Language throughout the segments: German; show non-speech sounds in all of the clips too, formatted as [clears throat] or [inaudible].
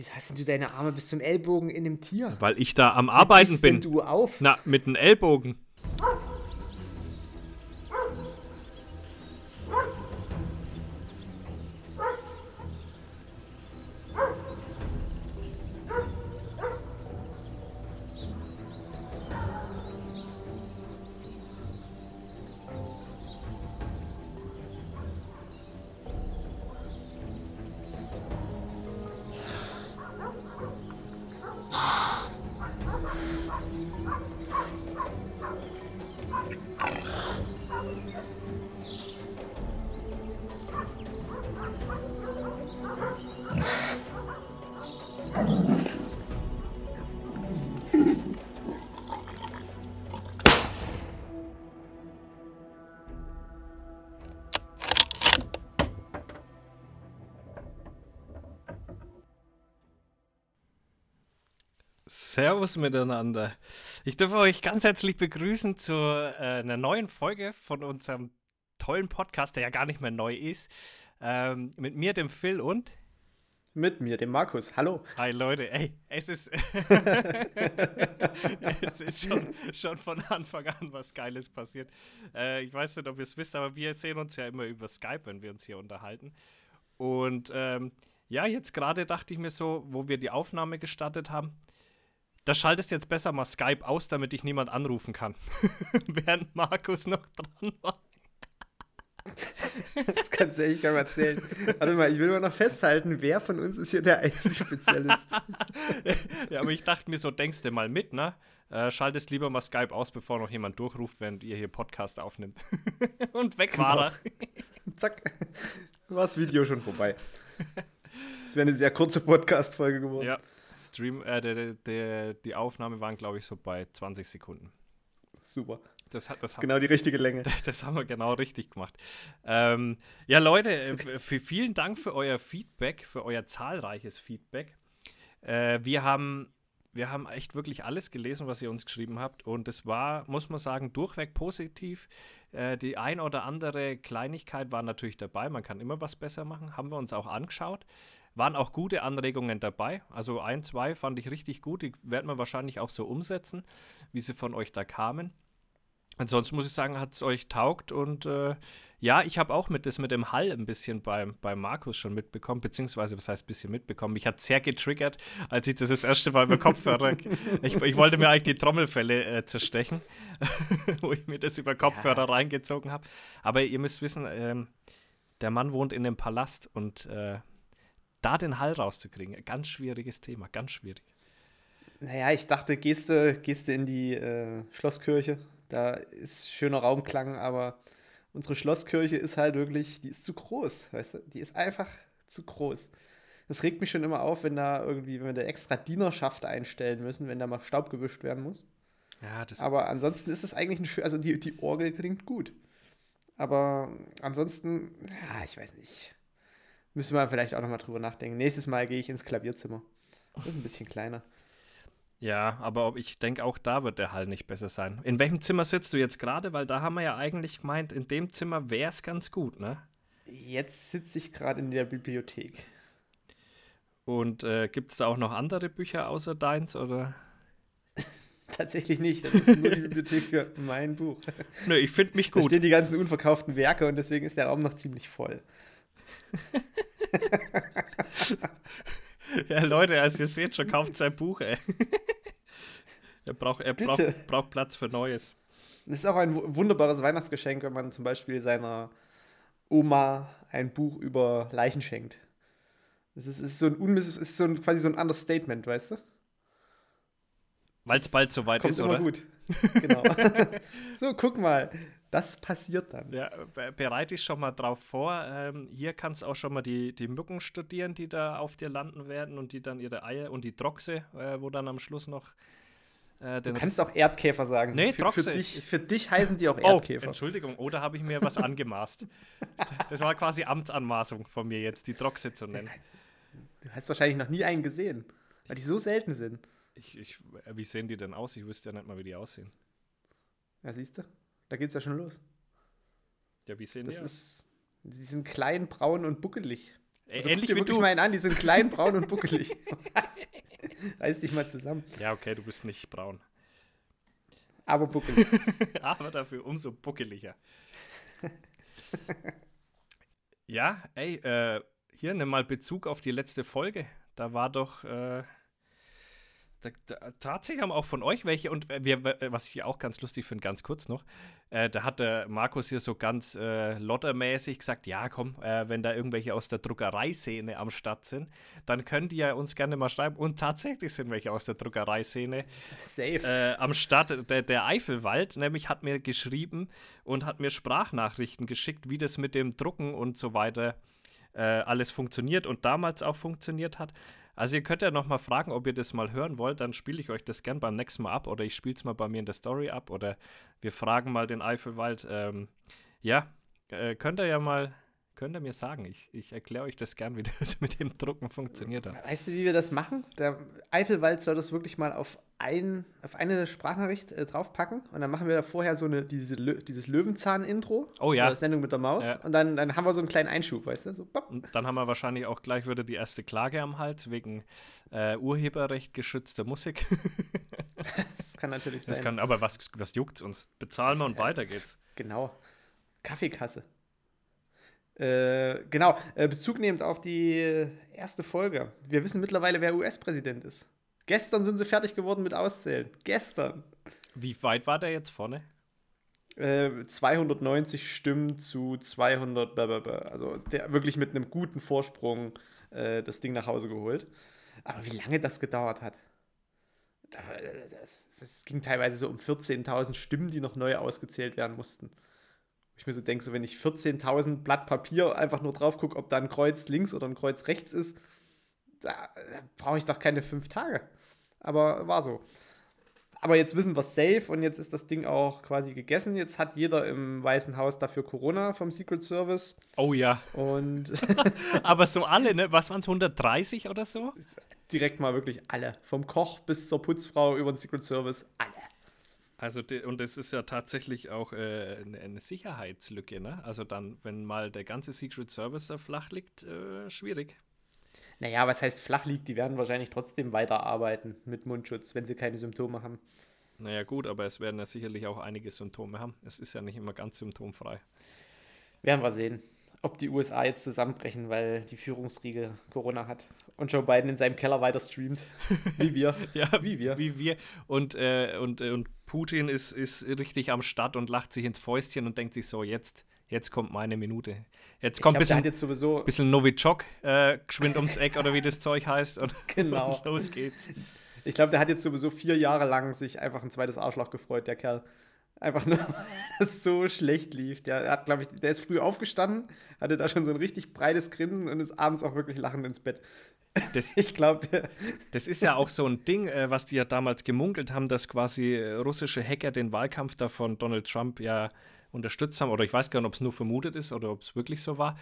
Wieso hast denn du deine Arme bis zum Ellbogen in dem Tier? Weil ich da am Arbeiten bin. du auf? Na, mit dem Ellbogen. Servus miteinander. Ich darf euch ganz herzlich begrüßen zu äh, einer neuen Folge von unserem tollen Podcast, der ja gar nicht mehr neu ist. Ähm, mit mir, dem Phil und. Mit mir, dem Markus. Hallo. Hi Leute, ey, es ist, [laughs] es ist schon, schon von Anfang an was Geiles passiert. Äh, ich weiß nicht, ob ihr es wisst, aber wir sehen uns ja immer über Skype, wenn wir uns hier unterhalten. Und ähm, ja, jetzt gerade dachte ich mir so, wo wir die Aufnahme gestartet haben, da schaltest jetzt besser mal Skype aus, damit ich niemand anrufen kann. [laughs] Während Markus noch dran war. Das kannst du echt gar mal erzählen. Warte mal, ich will mal noch festhalten, wer von uns ist hier der IT-Spezialist? [laughs] ja, aber ich dachte mir so, denkst du mal mit, ne? Äh, schaltest lieber mal Skype aus, bevor noch jemand durchruft, während ihr hier Podcast aufnimmt. [laughs] Und weg war er. Zack, war das Video schon vorbei. Das wäre eine sehr kurze Podcast-Folge geworden. Ja, Stream, äh, der, der, die Aufnahme waren, glaube ich, so bei 20 Sekunden. Super. Das, hat, das, Genau die richtige Länge. [laughs] das haben wir genau richtig gemacht. Ähm, ja, Leute, äh, [laughs] vielen Dank für euer Feedback, für euer zahlreiches Feedback. Äh, wir, haben, wir haben echt wirklich alles gelesen, was ihr uns geschrieben habt. Und es war, muss man sagen, durchweg positiv. Äh, die ein oder andere Kleinigkeit war natürlich dabei. Man kann immer was besser machen. Haben wir uns auch angeschaut. Waren auch gute Anregungen dabei. Also ein, zwei fand ich richtig gut. Die werden wir wahrscheinlich auch so umsetzen, wie sie von euch da kamen. Ansonsten muss ich sagen, hat es euch taugt und äh, ja, ich habe auch mit das mit dem Hall ein bisschen beim, bei Markus schon mitbekommen, beziehungsweise was heißt ein bisschen mitbekommen. Mich hat sehr getriggert, als ich das das erste Mal mit Kopfhörer. [laughs] ich, ich wollte mir eigentlich die Trommelfälle äh, zerstechen, [laughs] wo ich mir das über Kopfhörer ja. reingezogen habe. Aber ihr müsst wissen, ähm, der Mann wohnt in einem Palast und äh, da den Hall rauszukriegen, ganz schwieriges Thema, ganz schwierig. Naja, ich dachte, gehst du, gehst du in die äh, Schlosskirche, da ist schöner Raumklang, aber unsere Schlosskirche ist halt wirklich, die ist zu groß, weißt du? Die ist einfach zu groß. Das regt mich schon immer auf, wenn da irgendwie, wenn wir da extra Dienerschaft einstellen müssen, wenn da mal Staub gewischt werden muss. Ja, das aber ansonsten ist es eigentlich ein schön, also die, die Orgel klingt gut. Aber ansonsten, ja, ich weiß nicht. Müssen wir vielleicht auch nochmal drüber nachdenken. Nächstes Mal gehe ich ins Klavierzimmer. Das ist ein bisschen kleiner. Ja, aber ich denke, auch da wird der Hall nicht besser sein. In welchem Zimmer sitzt du jetzt gerade? Weil da haben wir ja eigentlich gemeint, in dem Zimmer wäre es ganz gut, ne? Jetzt sitze ich gerade in der Bibliothek. Und äh, gibt es da auch noch andere Bücher außer deins, oder? [laughs] Tatsächlich nicht. Das ist nur die Bibliothek für mein Buch. Nö, ich finde mich gut. Da stehen die ganzen unverkauften Werke und deswegen ist der Raum noch ziemlich voll. [laughs] ja, Leute, also ihr seht schon, kauft sein Buch, ey. [laughs] er braucht, er braucht, braucht Platz für Neues. Das ist auch ein wunderbares Weihnachtsgeschenk, wenn man zum Beispiel seiner Oma ein Buch über Leichen schenkt. Das ist, ist so ein unmiss ist so ein, quasi so ein Understatement, weißt du? Weil es bald soweit kommt ist, immer oder? gut. Genau. [laughs] so, guck mal. Das passiert dann. Ja, be bereite dich schon mal drauf vor. Ähm, hier kannst du auch schon mal die, die Mücken studieren, die da auf dir landen werden und die dann ihre Eier und die Drochse, äh, wo dann am Schluss noch. Äh, du kannst auch Erdkäfer sagen. Nee, für, Drochse. Für dich, für dich heißen die auch oh, Erdkäfer. Entschuldigung, oder habe ich mir was angemaßt? [laughs] Das war quasi Amtsanmaßung von mir jetzt, die Drochse zu nennen. Du hast wahrscheinlich noch nie einen gesehen, weil die so selten sind. Ich, ich, wie sehen die denn aus? Ich wüsste ja nicht mal, wie die aussehen. Ja, siehst du? Da geht's ja schon los. Ja, wie sehen das die ist, Die sind klein, braun und buckelig. Also Ähnlich guck dir wirklich du. mal einen an, die sind klein, braun und buckelig. Was? [laughs] Reiß dich mal zusammen. Ja, okay, du bist nicht braun. Aber buckelig. [laughs] Aber dafür umso buckeliger. [laughs] ja, ey, äh, hier nimm mal Bezug auf die letzte Folge. Da war doch, äh, da, da, tatsächlich haben auch von euch welche und äh, wir, äh, was ich auch ganz lustig finde, ganz kurz noch, äh, da hat der Markus hier so ganz äh, lottermäßig gesagt, ja komm, äh, wenn da irgendwelche aus der Druckereiszene am Start sind, dann könnt ihr uns gerne mal schreiben. Und tatsächlich sind welche aus der Druckereiszene äh, am Start. Der, der Eifelwald, nämlich hat mir geschrieben und hat mir Sprachnachrichten geschickt, wie das mit dem Drucken und so weiter äh, alles funktioniert und damals auch funktioniert hat. Also ihr könnt ja noch mal fragen, ob ihr das mal hören wollt, dann spiele ich euch das gern beim nächsten Mal ab oder ich spiele es mal bei mir in der Story ab oder wir fragen mal den Eifelwald. Ähm, ja, äh, könnt ihr ja mal, könnt ihr mir sagen. Ich, ich erkläre euch das gern, wie [laughs] das mit dem Drucken funktioniert hat. Weißt du, wie wir das machen? Der Eifelwald soll das wirklich mal auf, ein, auf eine Sprachnachricht äh, draufpacken und dann machen wir da vorher so eine, diese, dieses Löwenzahn-Intro. Oh ja. Oder Sendung mit der Maus. Ja. Und dann, dann haben wir so einen kleinen Einschub, weißt du? So, dann haben wir wahrscheinlich auch gleich wieder die erste Klage am Hals wegen äh, Urheberrecht geschützter Musik. [laughs] Das kann natürlich sein. Das kann, aber was, was juckt's uns? Bezahlen wir und weiter geht's. Genau. Kaffeekasse. Äh, genau, äh, Bezug nehmend auf die äh, erste Folge. Wir wissen mittlerweile, wer US-Präsident ist. Gestern sind sie fertig geworden mit Auszählen. Gestern. Wie weit war der jetzt vorne? Äh, 290 Stimmen zu 200, blablabla. also der wirklich mit einem guten Vorsprung äh, das Ding nach Hause geholt. Aber wie lange das gedauert hat. Da- Das, das ging teilweise so um 14.000 Stimmen, die noch neu ausgezählt werden mussten. Ich mir so denke, so wenn ich 14.000 Blatt Papier einfach nur drauf gucke, ob da ein Kreuz links oder ein Kreuz rechts ist, da, da brauche ich doch keine fünf Tage. Aber war so. Aber jetzt wissen wir safe und jetzt ist das Ding auch quasi gegessen. Jetzt hat jeder im Weißen Haus dafür Corona vom Secret Service. Oh ja. Und [laughs] Aber so alle, ne? Was waren es, 130 oder so? direkt mal wirklich alle. Vom Koch bis zur Putzfrau über den Secret Service, alle. Also, die, und es ist ja tatsächlich auch äh, eine, Sicherheitslücke, ne? Also dann, wenn mal der ganze Secret Service da flach liegt, äh, schwierig. Naja, was heißt flach liegt? Die werden wahrscheinlich trotzdem weiterarbeiten mit Mundschutz, wenn sie keine Symptome haben. Naja, gut, aber es werden ja sicherlich auch einige Symptome haben. Es ist ja nicht immer ganz symptomfrei. Werden wir sehen, ob die USA jetzt zusammenbrechen, weil die Führungsriege Corona hat und Joe Biden in seinem Keller weiter streamt. Wie wir. [laughs] Ja, wie wir. Wie wir. Und, äh, und, äh, und Putin ist, ist richtig am Start und lacht sich ins Fäustchen und denkt sich so, jetzt, jetzt kommt meine Minute. Jetzt kommt ein hat bisschen, jetzt sowieso. bisschen Novichok äh, geschwind ums Eck oder wie das Zeug heißt. Und, [laughs] Genau. und [laughs] los geht's. Ich glaube, der hat jetzt sowieso vier Jahre lang sich einfach ein zweites Arschloch gefreut, der Kerl. Einfach nur, [laughs] weil das so schlecht lief. Der hat, glaube ich, der ist früh aufgestanden, hatte da schon so ein richtig breites Grinsen und ist abends auch wirklich lachend ins Bett. Das, [laughs] Ich glaube, [laughs] das ist ja auch so ein Ding, äh, was die ja damals gemunkelt haben, dass quasi äh, russische Hacker den Wahlkampf da von Donald Trump ja unterstützt haben. Oder ich weiß gar nicht, ob es nur vermutet ist oder ob es wirklich so war.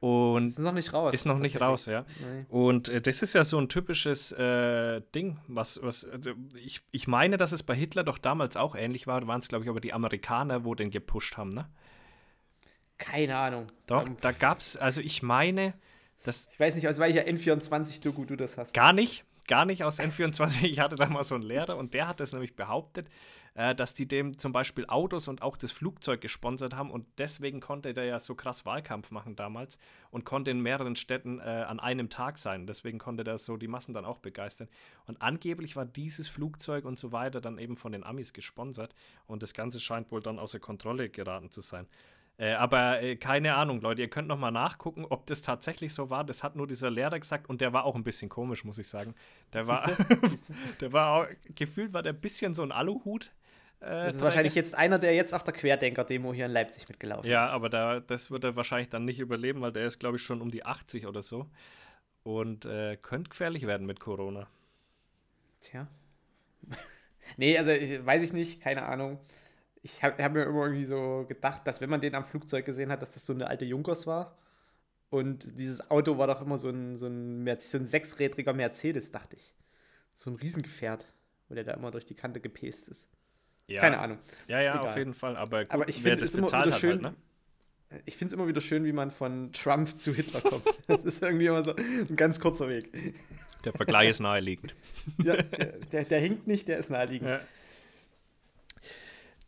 Und Ist noch nicht raus. Ist noch nicht raus, ja. Nee. Und äh, das ist ja so ein typisches äh, Ding, was, was also ich, ich meine, dass es bei Hitler doch damals auch ähnlich war. Da waren es, glaube ich, aber die Amerikaner, wo den gepusht haben, ne? Keine Ahnung. Doch, Ähm, da gab es, also ich meine, das Ich weiß nicht, aus welcher N24-Doku du das hast. gar nicht, gar nicht aus N24. Ich hatte da mal so einen Lehrer und der hat das nämlich behauptet, äh, dass die dem zum Beispiel Autos und auch das Flugzeug gesponsert haben und deswegen konnte der ja so krass Wahlkampf machen damals und konnte in mehreren Städten äh, an einem Tag sein. Deswegen konnte der so die Massen dann auch begeistern. Und angeblich war dieses Flugzeug und so weiter dann eben von den Amis gesponsert und das Ganze scheint wohl dann außer Kontrolle geraten zu sein. Äh, aber äh, keine Ahnung, Leute, ihr könnt noch mal nachgucken, ob das tatsächlich so war. Das hat nur dieser Lehrer gesagt und der war auch ein bisschen komisch, muss ich sagen. Der war, [laughs] der war auch, gefühlt war der ein bisschen so ein Aluhut. Äh, Das ist wahrscheinlich jetzt einer, der jetzt auf der Querdenker-Demo hier in Leipzig mitgelaufen Ja, ist. aber da, das wird er wahrscheinlich dann nicht überleben, weil der ist, glaube ich, schon um die 80 oder so. Und äh, könnte gefährlich werden mit Corona. Tja. [laughs] nee, also ich, weiß ich nicht, keine Ahnung. Ich habe hab mir immer irgendwie so gedacht, dass wenn man den am Flugzeug gesehen hat, dass das so eine alte Junkers war. Und dieses Auto war doch immer so ein, so ein, Merz- so ein sechsrädriger Mercedes, dachte ich. So ein Riesengefährt, wo der da immer durch die Kante gepäst ist. Ja, Keine Ahnung. Ja, ja, Egal. auf jeden Fall. Aber, gut, Aber ich finde es immer wieder schön. halt, ne? ich finde es immer wieder schön, wie man von Trump zu Hitler kommt. [laughs] Das ist irgendwie immer so ein ganz kurzer Weg. Der Vergleich ist naheliegend. [laughs] Ja, der, der, der hinkt nicht, der ist naheliegend. Ja.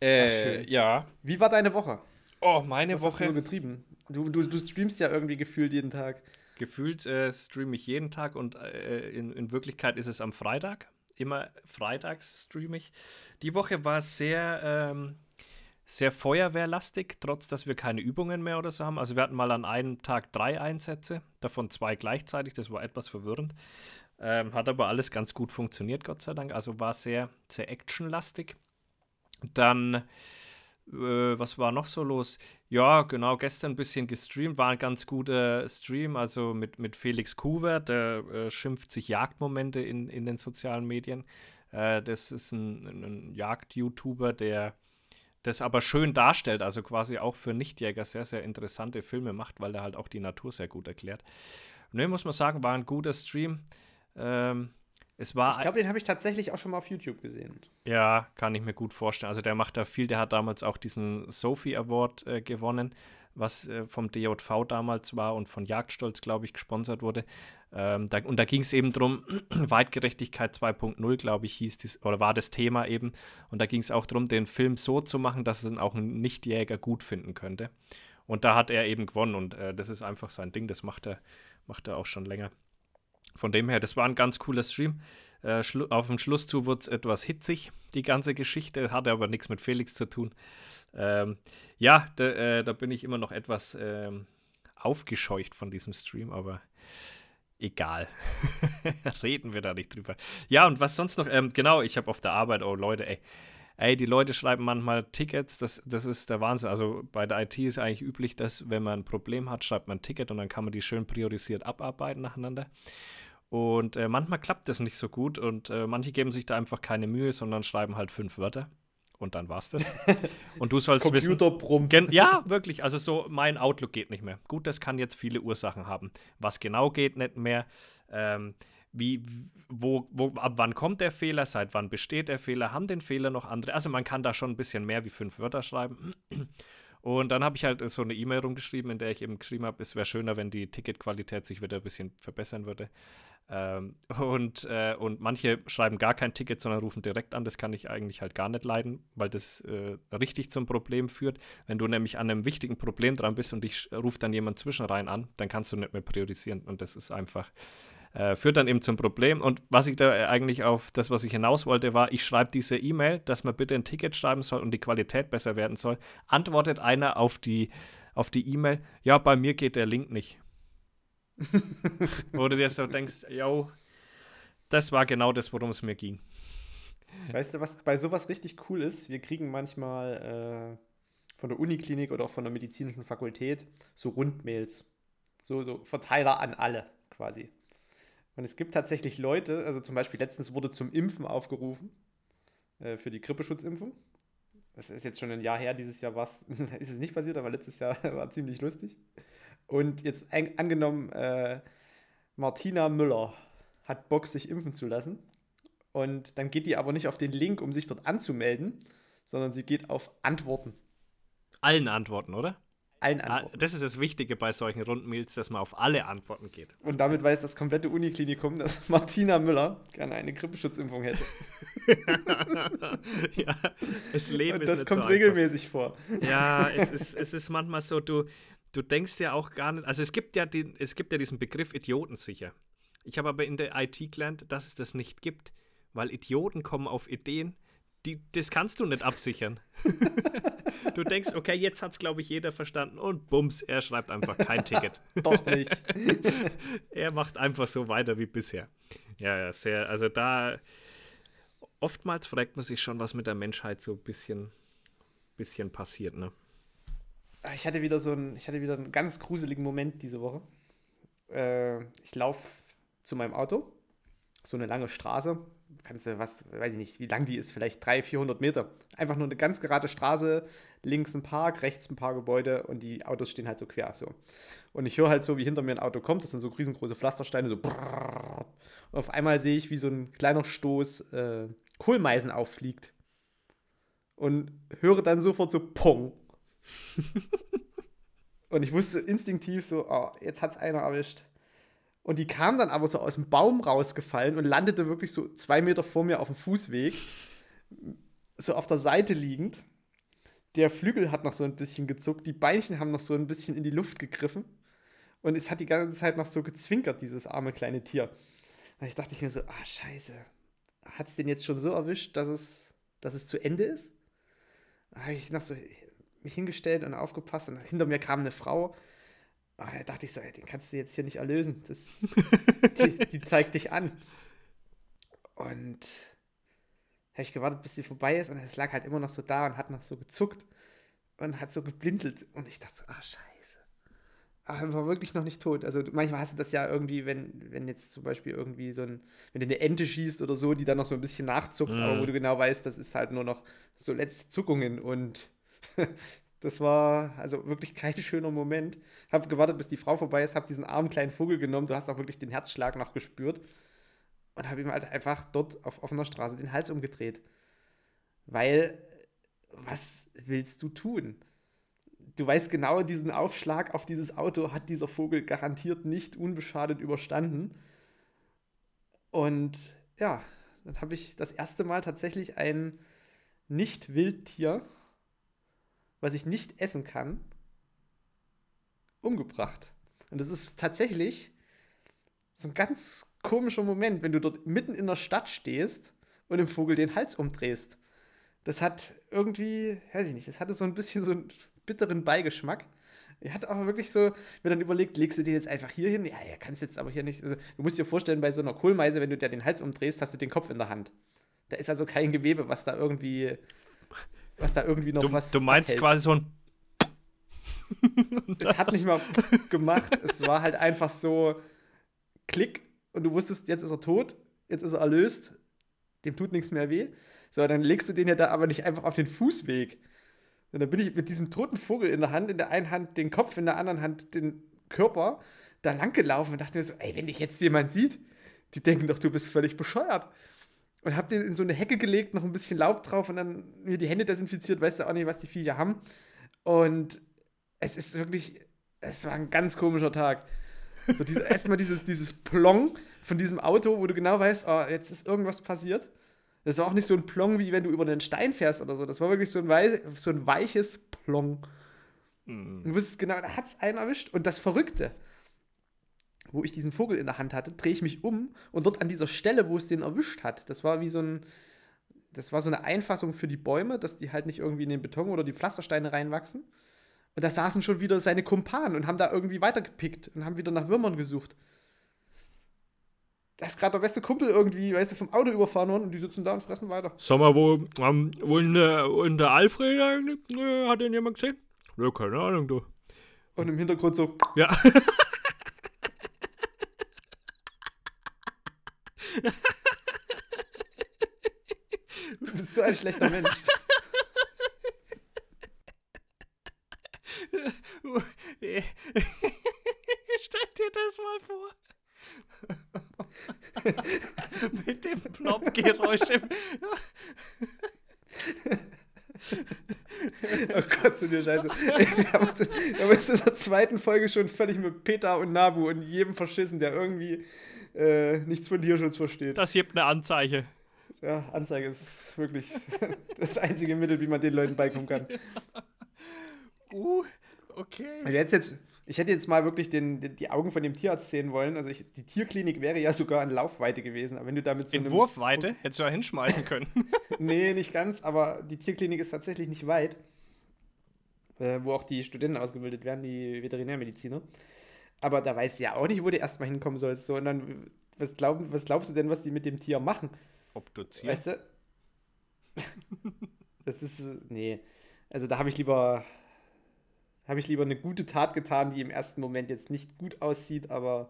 Äh, ja. Wie war deine Woche? Oh, meine Was Woche. hast du so getrieben? Du, du, du streamst ja irgendwie gefühlt jeden Tag. Gefühlt äh, streame ich jeden Tag und äh, in, in Wirklichkeit ist es am Freitag. Immer freitags streame ich. Die Woche war sehr, ähm, sehr feuerwehrlastig, trotz dass wir keine Übungen mehr oder so haben. Also wir hatten mal an einem Tag drei Einsätze, davon zwei gleichzeitig. Das war etwas verwirrend. Ähm, hat aber alles ganz gut funktioniert, Gott sei Dank. Also war sehr, sehr actionlastig. Dann, äh, was war noch so los? Ja, genau, gestern ein bisschen gestreamt, war ein ganz guter Stream, also mit, mit Felix Kuver, der äh, schimpft sich Jagdmomente in, in den sozialen Medien. Äh, das ist ein, ein Jagd-YouTuber, der das aber schön darstellt, also quasi auch für Nichtjäger sehr, sehr interessante Filme macht, weil er halt auch die Natur sehr gut erklärt. Ne, muss man sagen, war ein guter Stream. Ähm, es war Ich glaube, den habe ich tatsächlich auch schon mal auf YouTube gesehen. ja, kann ich mir gut vorstellen. Also der macht da viel, der hat damals auch diesen Sophie Award äh, gewonnen, was äh, vom DJV damals war und von Jagdstolz, glaube ich, gesponsert wurde. Ähm, da, und da ging es eben darum, [clears throat] Weitgerechtigkeit 2.0, glaube ich, hieß dies, oder war das Thema eben. Und da ging es auch darum, den Film so zu machen, dass es auch ein Nichtjäger gut finden könnte. Und da hat er eben gewonnen und äh, das ist einfach sein Ding, das macht er, macht er auch schon länger. Von dem her, das war ein ganz cooler Stream. Äh, auf dem Schluss zu wurde es etwas hitzig, die ganze Geschichte, hatte aber nichts mit Felix zu tun. Ähm, ja, da, äh, da bin ich immer noch etwas ähm, aufgescheucht von diesem Stream, aber egal. [laughs] Reden wir da nicht drüber. Ja, und was sonst noch? Ähm, genau, ich habe auf der Arbeit, oh Leute, ey. Ey, die Leute schreiben manchmal Tickets, das, das ist der Wahnsinn. Also bei der IT ist eigentlich üblich, dass wenn man ein Problem hat, schreibt man ein Ticket und dann kann man die schön priorisiert abarbeiten nacheinander. Und äh, manchmal klappt das nicht so gut und äh, manche geben sich da einfach keine Mühe, sondern schreiben halt fünf Wörter und dann war's das. [laughs] Und du sollst wissen. Computer brummt. Gen ja, wirklich. Also so, mein Outlook geht nicht mehr. Gut, das kann jetzt viele Ursachen haben. Was genau geht nicht mehr? Ähm, wie, wo, wo, ab wann kommt der Fehler? Seit wann besteht der Fehler? Haben den Fehler noch andere? Also man kann da schon ein bisschen mehr wie fünf Wörter schreiben. [clears throat] Und dann habe ich halt so eine E-Mail rumgeschrieben, in der ich eben geschrieben habe, es wäre schöner, wenn die Ticketqualität sich wieder ein bisschen verbessern würde. Ähm, und, äh, und manche schreiben gar kein Ticket, sondern rufen direkt an. Das kann ich eigentlich halt gar nicht leiden, weil das äh, richtig zum Problem führt. Wenn du nämlich an einem wichtigen Problem dran bist und dich ruft dann jemand zwischenrein an, dann kannst du nicht mehr priorisieren. Und das ist einfach, äh, führt dann eben zum Problem. Und was ich da eigentlich auf das, was ich hinaus wollte, war, ich schreibe diese E-Mail, dass man bitte ein Ticket schreiben soll und die Qualität besser werden soll. Antwortet einer auf die auf die E-Mail, ja, bei mir geht der Link nicht. [laughs] Wo du dir so denkst, yo, das war genau das, worum es mir ging. Weißt du, was bei sowas richtig cool ist? Wir kriegen manchmal äh, von der Uniklinik oder auch von der medizinischen Fakultät so Rundmails. So, so Verteiler an alle quasi. Und es gibt tatsächlich Leute, also zum Beispiel letztens wurde zum Impfen aufgerufen, äh, für die Grippeschutzimpfung. Das ist jetzt schon ein Jahr her, dieses Jahr war's, [laughs] ist es nicht passiert, aber letztes Jahr [laughs] war ziemlich lustig. Und jetzt ein, angenommen, äh, Martina Müller hat Bock, sich impfen zu lassen. Und dann geht die aber nicht auf den Link, um sich dort anzumelden, sondern sie geht auf Antworten. Allen Antworten, oder? Allen Ah, Antworten. Das ist das Wichtige bei solchen Rundmails, dass man auf alle Antworten geht. Und damit weiß das komplette Uniklinikum, dass [laughs] Martina Müller gerne eine Grippeschutzimpfung hätte. [laughs] ja, das Leben Und ist das nicht kommt so regelmäßig vor. Ja, es ist, es ist manchmal so, du, du denkst ja auch gar nicht, also es gibt ja, den, es gibt ja diesen Begriff idiotensicher. Ich habe aber in der IT gelernt, dass es das nicht gibt, weil Idioten kommen auf Ideen, die, das kannst du nicht absichern. [laughs] du denkst, okay, jetzt hat es, glaube ich, jeder verstanden und bums, er schreibt einfach kein Ticket. [laughs] Doch nicht. [laughs] er macht einfach so weiter wie bisher. Ja, ja, sehr. Also da oftmals fragt man sich schon, was mit der Menschheit so ein bisschen, bisschen passiert, ne? Ich hatte wieder so einen, ich hatte wieder einen ganz gruseligen Moment diese Woche. Äh, ich laufe zu meinem Auto, so eine lange Straße. Kannst du, was, weiß ich nicht, wie lang die ist, vielleicht 300, 400 Meter. Einfach nur eine ganz gerade Straße, links ein Park, rechts ein paar Gebäude und die Autos stehen halt so quer. So. Und ich höre halt so, wie hinter mir ein Auto kommt, das sind so riesengroße Pflastersteine, so brrrr. Und auf einmal sehe ich, wie so ein kleiner Stoß äh, Kohlmeisen auffliegt. Und höre dann sofort so Pong. [laughs] Und ich wusste instinktiv so, oh, jetzt hat es einer erwischt. Und die kam dann aber so aus dem Baum rausgefallen und landete wirklich so zwei Meter vor mir auf dem Fußweg, so auf der Seite liegend. Der Flügel hat noch so ein bisschen gezuckt, die Beinchen haben noch so ein bisschen in die Luft gegriffen. Und es hat die ganze Zeit noch so gezwinkert, dieses arme kleine Tier. Und ich dachte ich mir so, ah, scheiße. Hat es den jetzt schon so erwischt, dass es, dass es zu Ende ist? Da habe ich noch so mich hingestellt und aufgepasst und hinter mir kam eine Frau. Ah, da dachte ich so, ey, den kannst du jetzt hier nicht erlösen. Das, die, die zeigt dich an. Und habe ich gewartet, bis sie vorbei ist und es lag halt immer noch so da und hat noch so gezuckt und hat so geblinzelt. Und ich dachte so, ah, scheiße. Aber er war wirklich noch nicht tot. Also manchmal hast du das ja irgendwie, wenn, wenn jetzt zum Beispiel irgendwie so ein, wenn du eine Ente schießt oder so, die dann noch so ein bisschen nachzuckt, mm. aber wo mhm. du genau weißt, das ist halt nur noch so letzte Zuckungen und [laughs] das war also wirklich kein [laughs] schöner Moment. Habe gewartet, bis die Frau vorbei ist, habe diesen armen kleinen Vogel genommen. Du hast auch wirklich den Herzschlag noch gespürt. Und habe ihm halt einfach dort auf offener Straße den Hals umgedreht. Weil, was willst du tun? Du weißt genau, diesen Aufschlag auf dieses Auto hat dieser Vogel garantiert nicht unbeschadet überstanden. Und ja, dann habe ich das erste Mal tatsächlich ein Nicht-Wildtier was ich nicht essen kann, umgebracht. Und das ist tatsächlich so ein ganz komischer Moment, wenn du dort mitten in der Stadt stehst und dem Vogel den Hals umdrehst. Das hat irgendwie, weiß ich nicht, das hatte so ein bisschen so einen bitteren Beigeschmack. Ich hatte auch wirklich so mir dann überlegt, legst du den jetzt einfach hier hin? Ja, ja, kannst jetzt aber hier nicht. Also, du musst dir vorstellen, bei so einer Kohlmeise, wenn du dir den Hals umdrehst, hast du den Kopf in der Hand. Da ist also kein Gewebe, was da irgendwie was da irgendwie noch du, was. Du meinst abhält. quasi so ein. [laughs] es hat nicht mal gemacht. Es war halt einfach so Klick und du wusstest, jetzt ist er tot, jetzt ist er erlöst, dem tut nichts mehr weh. So, dann legst du den ja da aber nicht einfach auf den Fußweg. Und dann bin ich mit diesem toten Vogel in der Hand, in der einen Hand den Kopf, in der anderen Hand den Körper, da lang gelaufen und dachte mir so, ey, wenn dich jetzt jemand sieht, die denken doch, du bist völlig bescheuert und hab den in so eine Hecke gelegt, noch ein bisschen Laub drauf und dann mir die Hände desinfiziert, weißt du auch nicht, was die Viecher haben. Und es ist wirklich, es war ein ganz komischer Tag. So diese, [laughs] erstmal dieses, dieses Plong von diesem Auto, wo du genau weißt, oh, jetzt ist irgendwas passiert. Das war auch nicht so ein Plong, wie wenn du über einen Stein fährst oder so. Das war wirklich so ein, wei so ein weiches Plong. Mhm. Du wusstest genau, da hat es einen erwischt. Und das Verrückte, wo ich diesen Vogel in der Hand hatte, drehe ich mich um und dort an dieser Stelle, wo es den erwischt hat, das war wie so ein, das war so eine Einfassung für die Bäume, dass die halt nicht irgendwie in den Beton oder die Pflastersteine reinwachsen. Und da saßen schon wieder seine Kumpanen und haben da irgendwie weitergepickt und haben wieder nach Würmern gesucht. Da ist gerade der beste Kumpel irgendwie, weißt du, vom Auto überfahren worden und die sitzen da und fressen weiter. Sag mal, wo, ähm, wo in der, in der Alfred eigentlich? Äh, hat den jemand gesehen? Ja, keine Ahnung, du. Und im Hintergrund so. Ja. [laughs] [laughs] Du bist so ein schlechter Mensch. [laughs] Stell dir das mal vor. [laughs] Mit dem Plopgeräusch im. oh Gott, so eine Scheiße. Wir haben, uns, wir haben uns in der zweiten Folge schon völlig mit Peter und Nabu und jedem verschissen, der irgendwie äh, nichts von Tierschutz versteht. Das gibt eine Anzeige. Ja, Anzeige ist wirklich [laughs] das einzige Mittel, wie man den Leuten beikommen kann. [laughs] Uh, okay. Also jetzt, jetzt, ich hätte jetzt mal wirklich den, die Augen von dem Tierarzt sehen wollen. Also ich, die Tierklinik wäre ja sogar in Laufweite gewesen. Aber wenn du damit so In Wurfweite? Hättest du da hinschmeißen können. [laughs] nee, nicht ganz, aber die Tierklinik ist tatsächlich nicht weit. Äh, wo auch die Studenten ausgebildet werden, die Veterinärmediziner. Aber da weißt du ja auch nicht, wo du erstmal hinkommen sollst. So, und dann, was, glaub, was glaubst du denn, was die mit dem Tier machen? Obduzieren. Weißt du? [laughs] das ist, nee. Also da habe ich lieber, habe ich lieber eine gute Tat getan, die im ersten Moment jetzt nicht gut aussieht, aber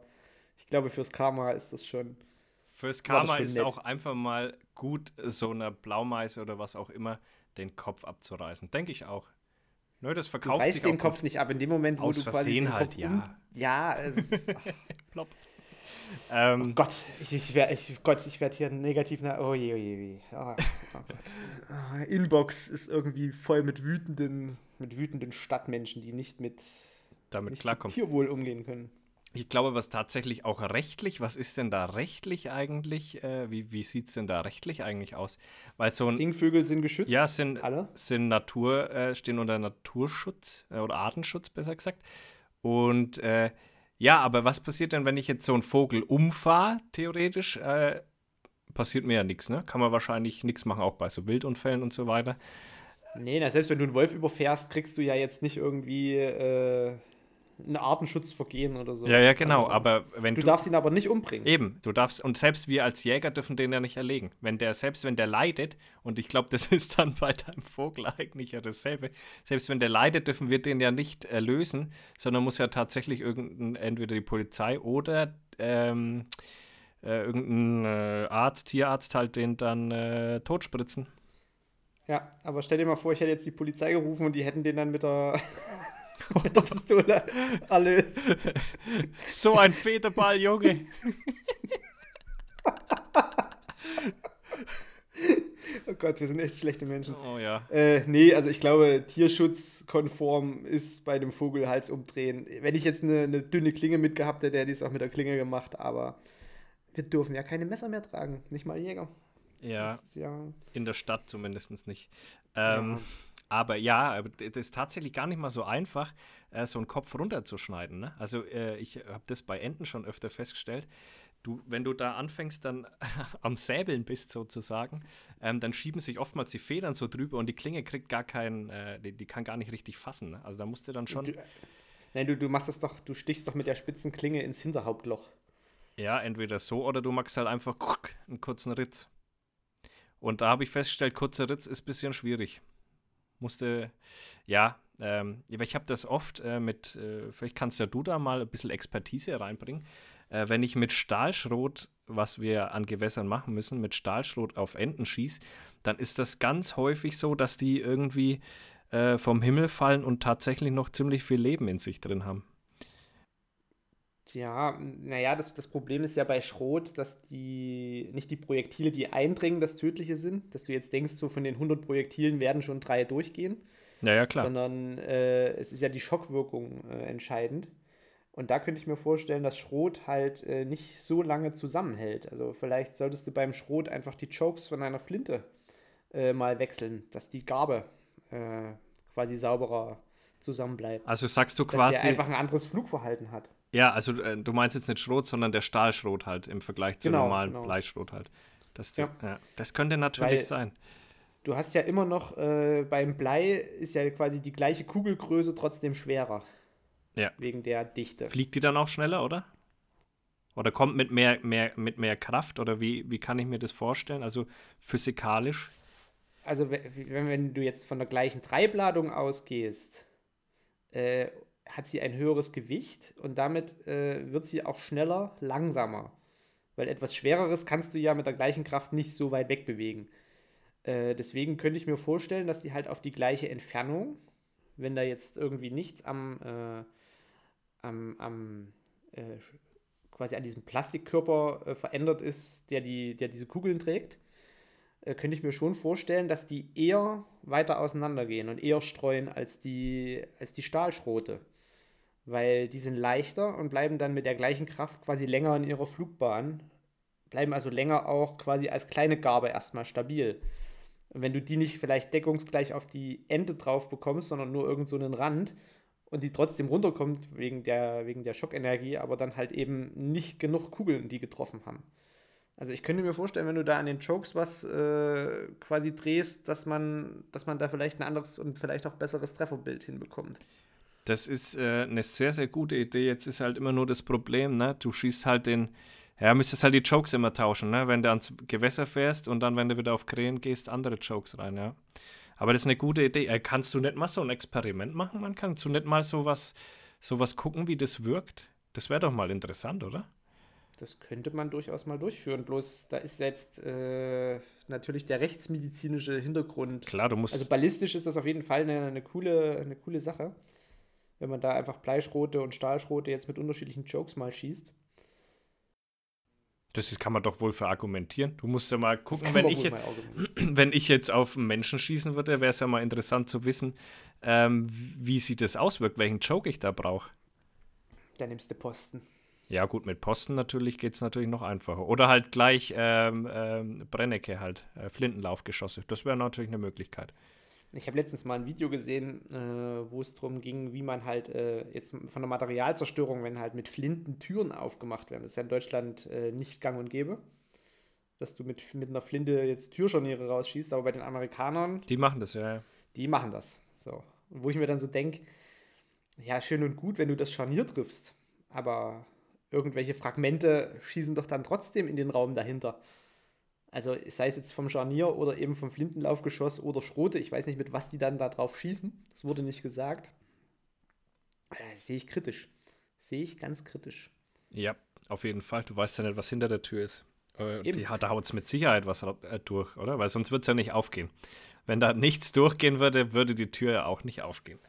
ich glaube, fürs Karma ist das schon. Fürs Karma ist es auch einfach mal gut, so einer Blaumeise oder was auch immer den Kopf abzureißen. Denke ich auch. Ne, das verkauft du reißt den Kopf nicht ab in dem Moment, wo Aus du quasi den halt, Kopf ja. Um, ja, es ist, [laughs] Plopp. Ähm, oh Gott, ich, ich werde ich, ich werd hier negativ. Na, oh je, oh je, oh, oh Gott. Ah, Inbox ist irgendwie voll mit wütenden, mit wütenden Stadtmenschen, die nicht mit damit klarkommt. Tierwohl umgehen können. Ich glaube, was tatsächlich auch rechtlich, was ist denn da rechtlich eigentlich? Äh, wie wie sieht es denn da rechtlich eigentlich aus? Weil so ein, Singvögel sind geschützt. ja, sind, alle. sind Natur, äh, stehen unter Naturschutz äh, oder Artenschutz, besser gesagt. Und äh, ja, aber was passiert denn, wenn ich jetzt so einen Vogel umfahre, theoretisch? Äh, passiert mir ja nichts, ne? Kann man wahrscheinlich nichts machen, auch bei so Wildunfällen und so weiter. Nee, na, selbst wenn du einen Wolf überfährst, kriegst du ja jetzt nicht irgendwie äh, ein Artenschutzvergehen oder so. Ja, ja, genau. Also, aber wenn du du, darfst ihn aber nicht umbringen. Eben, du darfst, und selbst wir als Jäger dürfen den ja nicht erlegen. Wenn der, selbst wenn der leidet, und ich glaube, das [laughs] ist dann bei deinem Vogel eigentlich ja dasselbe, selbst wenn der leidet, dürfen wir den ja nicht erlösen, sondern muss ja tatsächlich irgendein, entweder die Polizei oder ähm, äh, irgendein äh, Arzt, Tierarzt halt den dann äh, totspritzen. Ja, aber stell dir mal vor, ich hätte jetzt die Polizei gerufen und die hätten den dann mit der, [laughs] mit der Pistole erlöst. So ein Federball, Junge. [laughs] Oh Gott, wir sind echt schlechte Menschen. Oh ja. Äh, nee, also ich glaube, tierschutzkonform ist bei dem Vogel Hals umdrehen. Wenn ich jetzt eine, eine dünne Klinge mitgehabt hätte, hätte ich es auch mit der Klinge gemacht, aber wir dürfen ja keine Messer mehr tragen, nicht mal Jäger. Ja, ja. in der Stadt zumindest nicht. Ähm, Ja. Aber ja, das ist tatsächlich gar nicht mal so einfach, äh, so einen Kopf runterzuschneiden. Ne? Also äh, ich habe das bei Enten schon öfter festgestellt. Du, wenn du da anfängst, dann [laughs] am Säbeln bist sozusagen, ähm, dann schieben sich oftmals die Federn so drüber und die Klinge kriegt gar keinen, äh, die, die kann gar nicht richtig fassen. Ne? Also da musst du dann schon, Du, nein, du, du machst das doch, du stichst doch mit der spitzen Klinge ins Hinterhauptloch. ja, entweder so oder du machst halt einfach einen kurzen Ritz. Und da habe ich festgestellt, kurzer Ritz ist ein bisschen schwierig. Musste, ja, ähm, ich habe das oft äh, mit, äh, vielleicht kannst ja du da mal ein bisschen Expertise reinbringen. Äh, wenn ich mit Stahlschrot, was wir an Gewässern machen müssen, mit Stahlschrot auf Enten schieße, dann ist das ganz häufig so, dass die irgendwie äh, vom Himmel fallen und tatsächlich noch ziemlich viel Leben in sich drin haben. Ja, naja, das, das Problem ist ja bei Schrot, dass die nicht die Projektile, die eindringen, das Tödliche sind. Dass du jetzt denkst, so von den 100 Projektilen werden schon drei durchgehen. Ja, ja, klar. Sondern äh, es ist ja die Schockwirkung äh, entscheidend. Und da könnte ich mir vorstellen, dass Schrot halt äh, nicht so lange zusammenhält. Also vielleicht solltest du beim Schrot einfach die Chokes von einer Flinte äh, mal wechseln, dass die Garbe äh, quasi sauberer zusammenbleibt. Also sagst du Dass der quasi. einfach ein anderes Flugverhalten hat. Ja, also äh, du meinst jetzt nicht Schrot, sondern der Stahlschrot halt im Vergleich zu Genau, normalen genau. Bleischrot halt. Das, Ja. ja. das könnte natürlich Weil- sein. Du hast ja immer noch, äh, beim Blei ist ja quasi die gleiche Kugelgröße trotzdem schwerer. Ja. Wegen der Dichte. Fliegt die dann auch schneller, oder? Oder kommt mit mehr, mehr, mit mehr Kraft? Oder wie, wie kann ich mir das vorstellen? Also physikalisch? Also we- wenn, wenn du jetzt von der gleichen Treibladung ausgehst, äh, hat sie ein höheres Gewicht und damit äh, wird sie auch schneller, langsamer. Weil etwas Schwereres kannst du ja mit der gleichen Kraft nicht so weit wegbewegen. Äh, deswegen könnte ich mir vorstellen, dass die halt auf die gleiche Entfernung, wenn da jetzt irgendwie nichts am, äh, am, am äh, quasi an diesem Plastikkörper äh, verändert ist, der, die, der diese Kugeln trägt, äh, könnte ich mir schon vorstellen, dass die eher weiter auseinandergehen und eher streuen als die, als die Stahlschrote. Weil die sind leichter und bleiben dann mit der gleichen Kraft quasi länger in ihrer Flugbahn, bleiben also länger auch quasi als kleine Garbe erstmal stabil. Und wenn du die nicht vielleicht deckungsgleich auf die Ende drauf bekommst, sondern nur irgend so einen Rand und die trotzdem runterkommt wegen der, wegen der Schockenergie, aber dann halt eben nicht genug Kugeln, die getroffen haben. Also ich könnte mir vorstellen, wenn du da an den Chokes was äh, quasi drehst, dass man, dass man da vielleicht ein anderes und vielleicht auch besseres Trefferbild hinbekommt. Das ist äh, eine sehr, sehr gute Idee. Jetzt ist halt immer nur das Problem, ne? Du schießt halt den. Ja, müsstest halt die Chokes immer tauschen, ne? Wenn du ans Gewässer fährst und dann, wenn du wieder auf Krähen gehst, andere Chokes rein, ja. Aber das ist eine gute Idee. Äh, kannst du nicht mal so ein Experiment machen? Man kannst du nicht mal sowas, sowas gucken, wie das wirkt? Das wäre doch mal interessant, oder? Das könnte man durchaus mal durchführen. Bloß da ist jetzt äh, natürlich der rechtsmedizinische Hintergrund. Klar, du musst. Also ballistisch ist das auf jeden Fall eine, eine, coole, eine coole Sache, wenn man da einfach Bleischrote und Stahlschrote jetzt mit unterschiedlichen Chokes mal schießt. das kann man doch wohl verargumentieren. Du musst ja mal gucken, wenn ich, jetzt, [clears throat] wenn ich jetzt auf einen Menschen schießen würde, wäre es ja mal interessant zu wissen, ähm, wie sich das auswirkt, welchen Choke ich da brauche. Da nimmst du Posten. Ja, gut, mit Posten natürlich geht es natürlich noch einfacher. Oder halt gleich ähm, ähm, Brennecke halt, äh, Flintenlaufgeschosse. Das wäre natürlich eine Möglichkeit. Ich habe letztens mal ein Video gesehen, äh, wo es darum ging, wie man halt äh, jetzt von der Materialzerstörung, wenn halt mit Flinten Türen aufgemacht werden. Das ist ja in Deutschland äh, nicht gang und gäbe, dass du mit, mit einer Flinte jetzt Türscharniere rausschießt, aber bei den Amerikanern. Die machen das, ja. Die machen das. So. Und wo ich mir dann so denke, ja, schön und gut, wenn du das Scharnier triffst, aber irgendwelche Fragmente schießen doch dann trotzdem in den Raum dahinter. Also sei es jetzt vom Scharnier oder eben vom Flintenlaufgeschoss oder Schrote, ich weiß nicht, mit was die dann da drauf schießen. Das wurde nicht gesagt. Äh, sehe ich kritisch. Sehe ich ganz kritisch. Ja, auf jeden Fall. Du weißt ja nicht, was hinter der Tür ist. Äh, die, da haut es mit Sicherheit was äh, durch, oder? Weil sonst wird es ja nicht aufgehen. Wenn da nichts durchgehen würde, würde die Tür ja auch nicht aufgehen.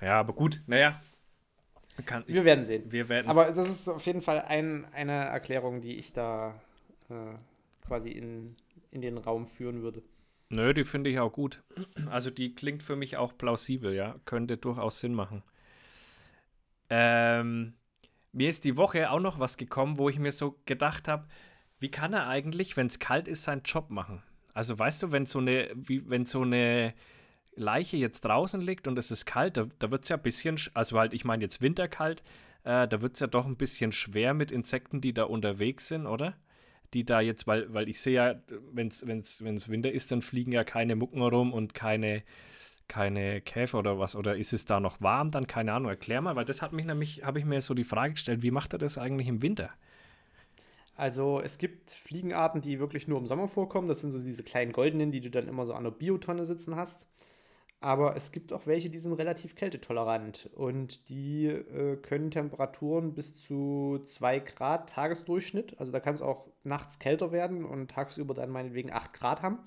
Ja, aber gut, naja, wir werden sehen. Wir werden Aber das ist auf jeden Fall ein, eine Erklärung, die ich da äh, quasi in, in den Raum führen würde. Nö, die finde ich auch gut. [clears throat] Also die klingt für mich auch plausibel, ja. Könnte durchaus Sinn machen. Ähm, mir ist die Woche auch noch was gekommen, wo ich mir so gedacht habe, wie kann er eigentlich, wenn es kalt ist, seinen Job machen? Also weißt du, wenn so eine, wie, wenn so eine Leiche jetzt draußen liegt und es ist kalt, da, da wird es ja ein bisschen, also halt, ich meine jetzt winterkalt, äh, da wird es ja doch ein bisschen schwer mit Insekten, die da unterwegs sind, oder? Die da jetzt, weil, weil ich sehe ja, wenn es Winter ist, dann fliegen ja keine Mucken rum und keine, keine Käfer oder was. Oder ist es da noch warm? Dann keine Ahnung. Erklär mal, weil das hat mich nämlich, habe ich mir so die Frage gestellt, wie macht er das eigentlich im Winter? Also es gibt Fliegenarten, die wirklich nur im Sommer vorkommen. Das sind so diese kleinen goldenen, die du dann immer so an der Biotonne sitzen hast. Aber es gibt auch welche, die sind relativ kältetolerant und die äh, können Temperaturen bis zu 2 Grad Tagesdurchschnitt, also da kann es auch nachts kälter werden und tagsüber dann meinetwegen 8 Grad haben.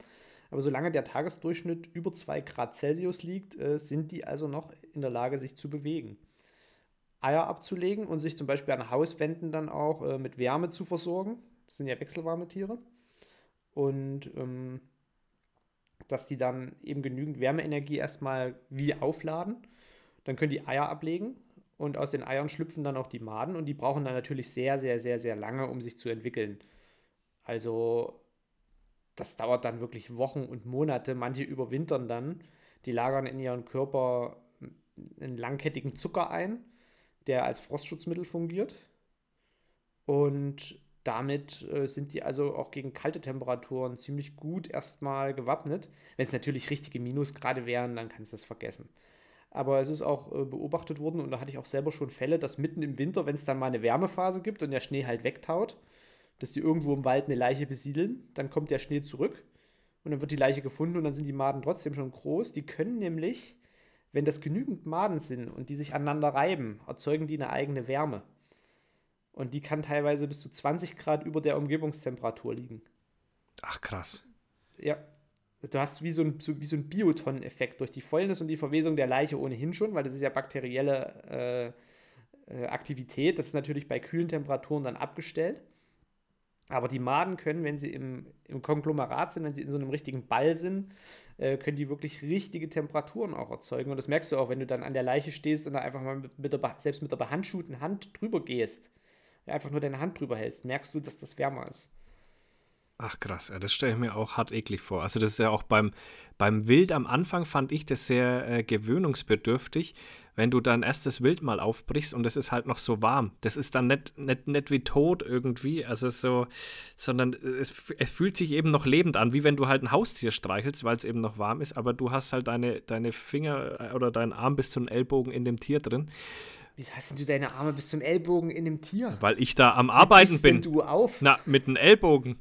Aber solange der Tagesdurchschnitt über 2 Grad Celsius liegt, äh, sind die also noch in der Lage, sich zu bewegen. Eier abzulegen und sich zum Beispiel an Hauswänden dann auch äh, mit Wärme zu versorgen. Das sind ja wechselwarme Tiere. Und ähm, dass die dann eben genügend Wärmeenergie erstmal wie aufladen. Dann können die Eier ablegen und aus den Eiern schlüpfen dann auch die Maden und die brauchen dann natürlich sehr, sehr, sehr, sehr lange, um sich zu entwickeln. Also das dauert dann wirklich Wochen und Monate. Manche überwintern dann. Die lagern in ihren Körper einen langkettigen Zucker ein, der als Frostschutzmittel fungiert. Und damit äh, sind die also auch gegen kalte Temperaturen ziemlich gut erstmal gewappnet. Wenn es natürlich richtige Minusgrade wären, dann kannst du das vergessen. Aber es ist auch äh, beobachtet worden und da hatte ich auch selber schon Fälle, dass mitten im Winter, wenn es dann mal eine Wärmephase gibt und der Schnee halt wegtaut, dass die irgendwo im Wald eine Leiche besiedeln, dann kommt der Schnee zurück und dann wird die Leiche gefunden und dann sind die Maden trotzdem schon groß. Die können nämlich, wenn das genügend Maden sind und die sich aneinander reiben, erzeugen die eine eigene Wärme. Und die kann teilweise bis zu 20 Grad über der Umgebungstemperatur liegen. Ach, krass. Ja. Du hast wie so ein, so, so ein Bioton-Effekt durch die Fäulnis und die Verwesung der Leiche ohnehin schon, weil das ist ja bakterielle äh, äh, Aktivität. Das ist natürlich bei kühlen Temperaturen dann abgestellt. Aber die Maden können, wenn sie im, im Konglomerat sind, wenn sie in so einem richtigen Ball sind, äh, können die wirklich richtige Temperaturen auch erzeugen. Und das merkst du auch, wenn du dann an der Leiche stehst und da einfach mal mit, mit der, selbst mit der behandschuhten Hand drüber gehst einfach nur deine Hand drüber hältst, merkst du, dass das wärmer ist. Ach krass, ja, das stelle ich mir auch hart eklig vor. Also das ist ja auch beim, beim Wild am Anfang fand ich das sehr äh, gewöhnungsbedürftig, wenn du dein erstes Wild mal aufbrichst und es ist halt noch so warm. Das ist dann nicht, nicht, nicht wie tot irgendwie, also so, sondern es, es fühlt sich eben noch lebend an, wie wenn du halt ein Haustier streichelst, weil es eben noch warm ist, aber du hast halt deine, deine Finger äh, oder deinen Arm bis zum Ellbogen in dem Tier drin. Wieso hast denn du deine Arme bis zum Ellbogen in dem Tier? Weil ich da am Arbeiten Wie bin. du auf? Na, mit dem Ellbogen.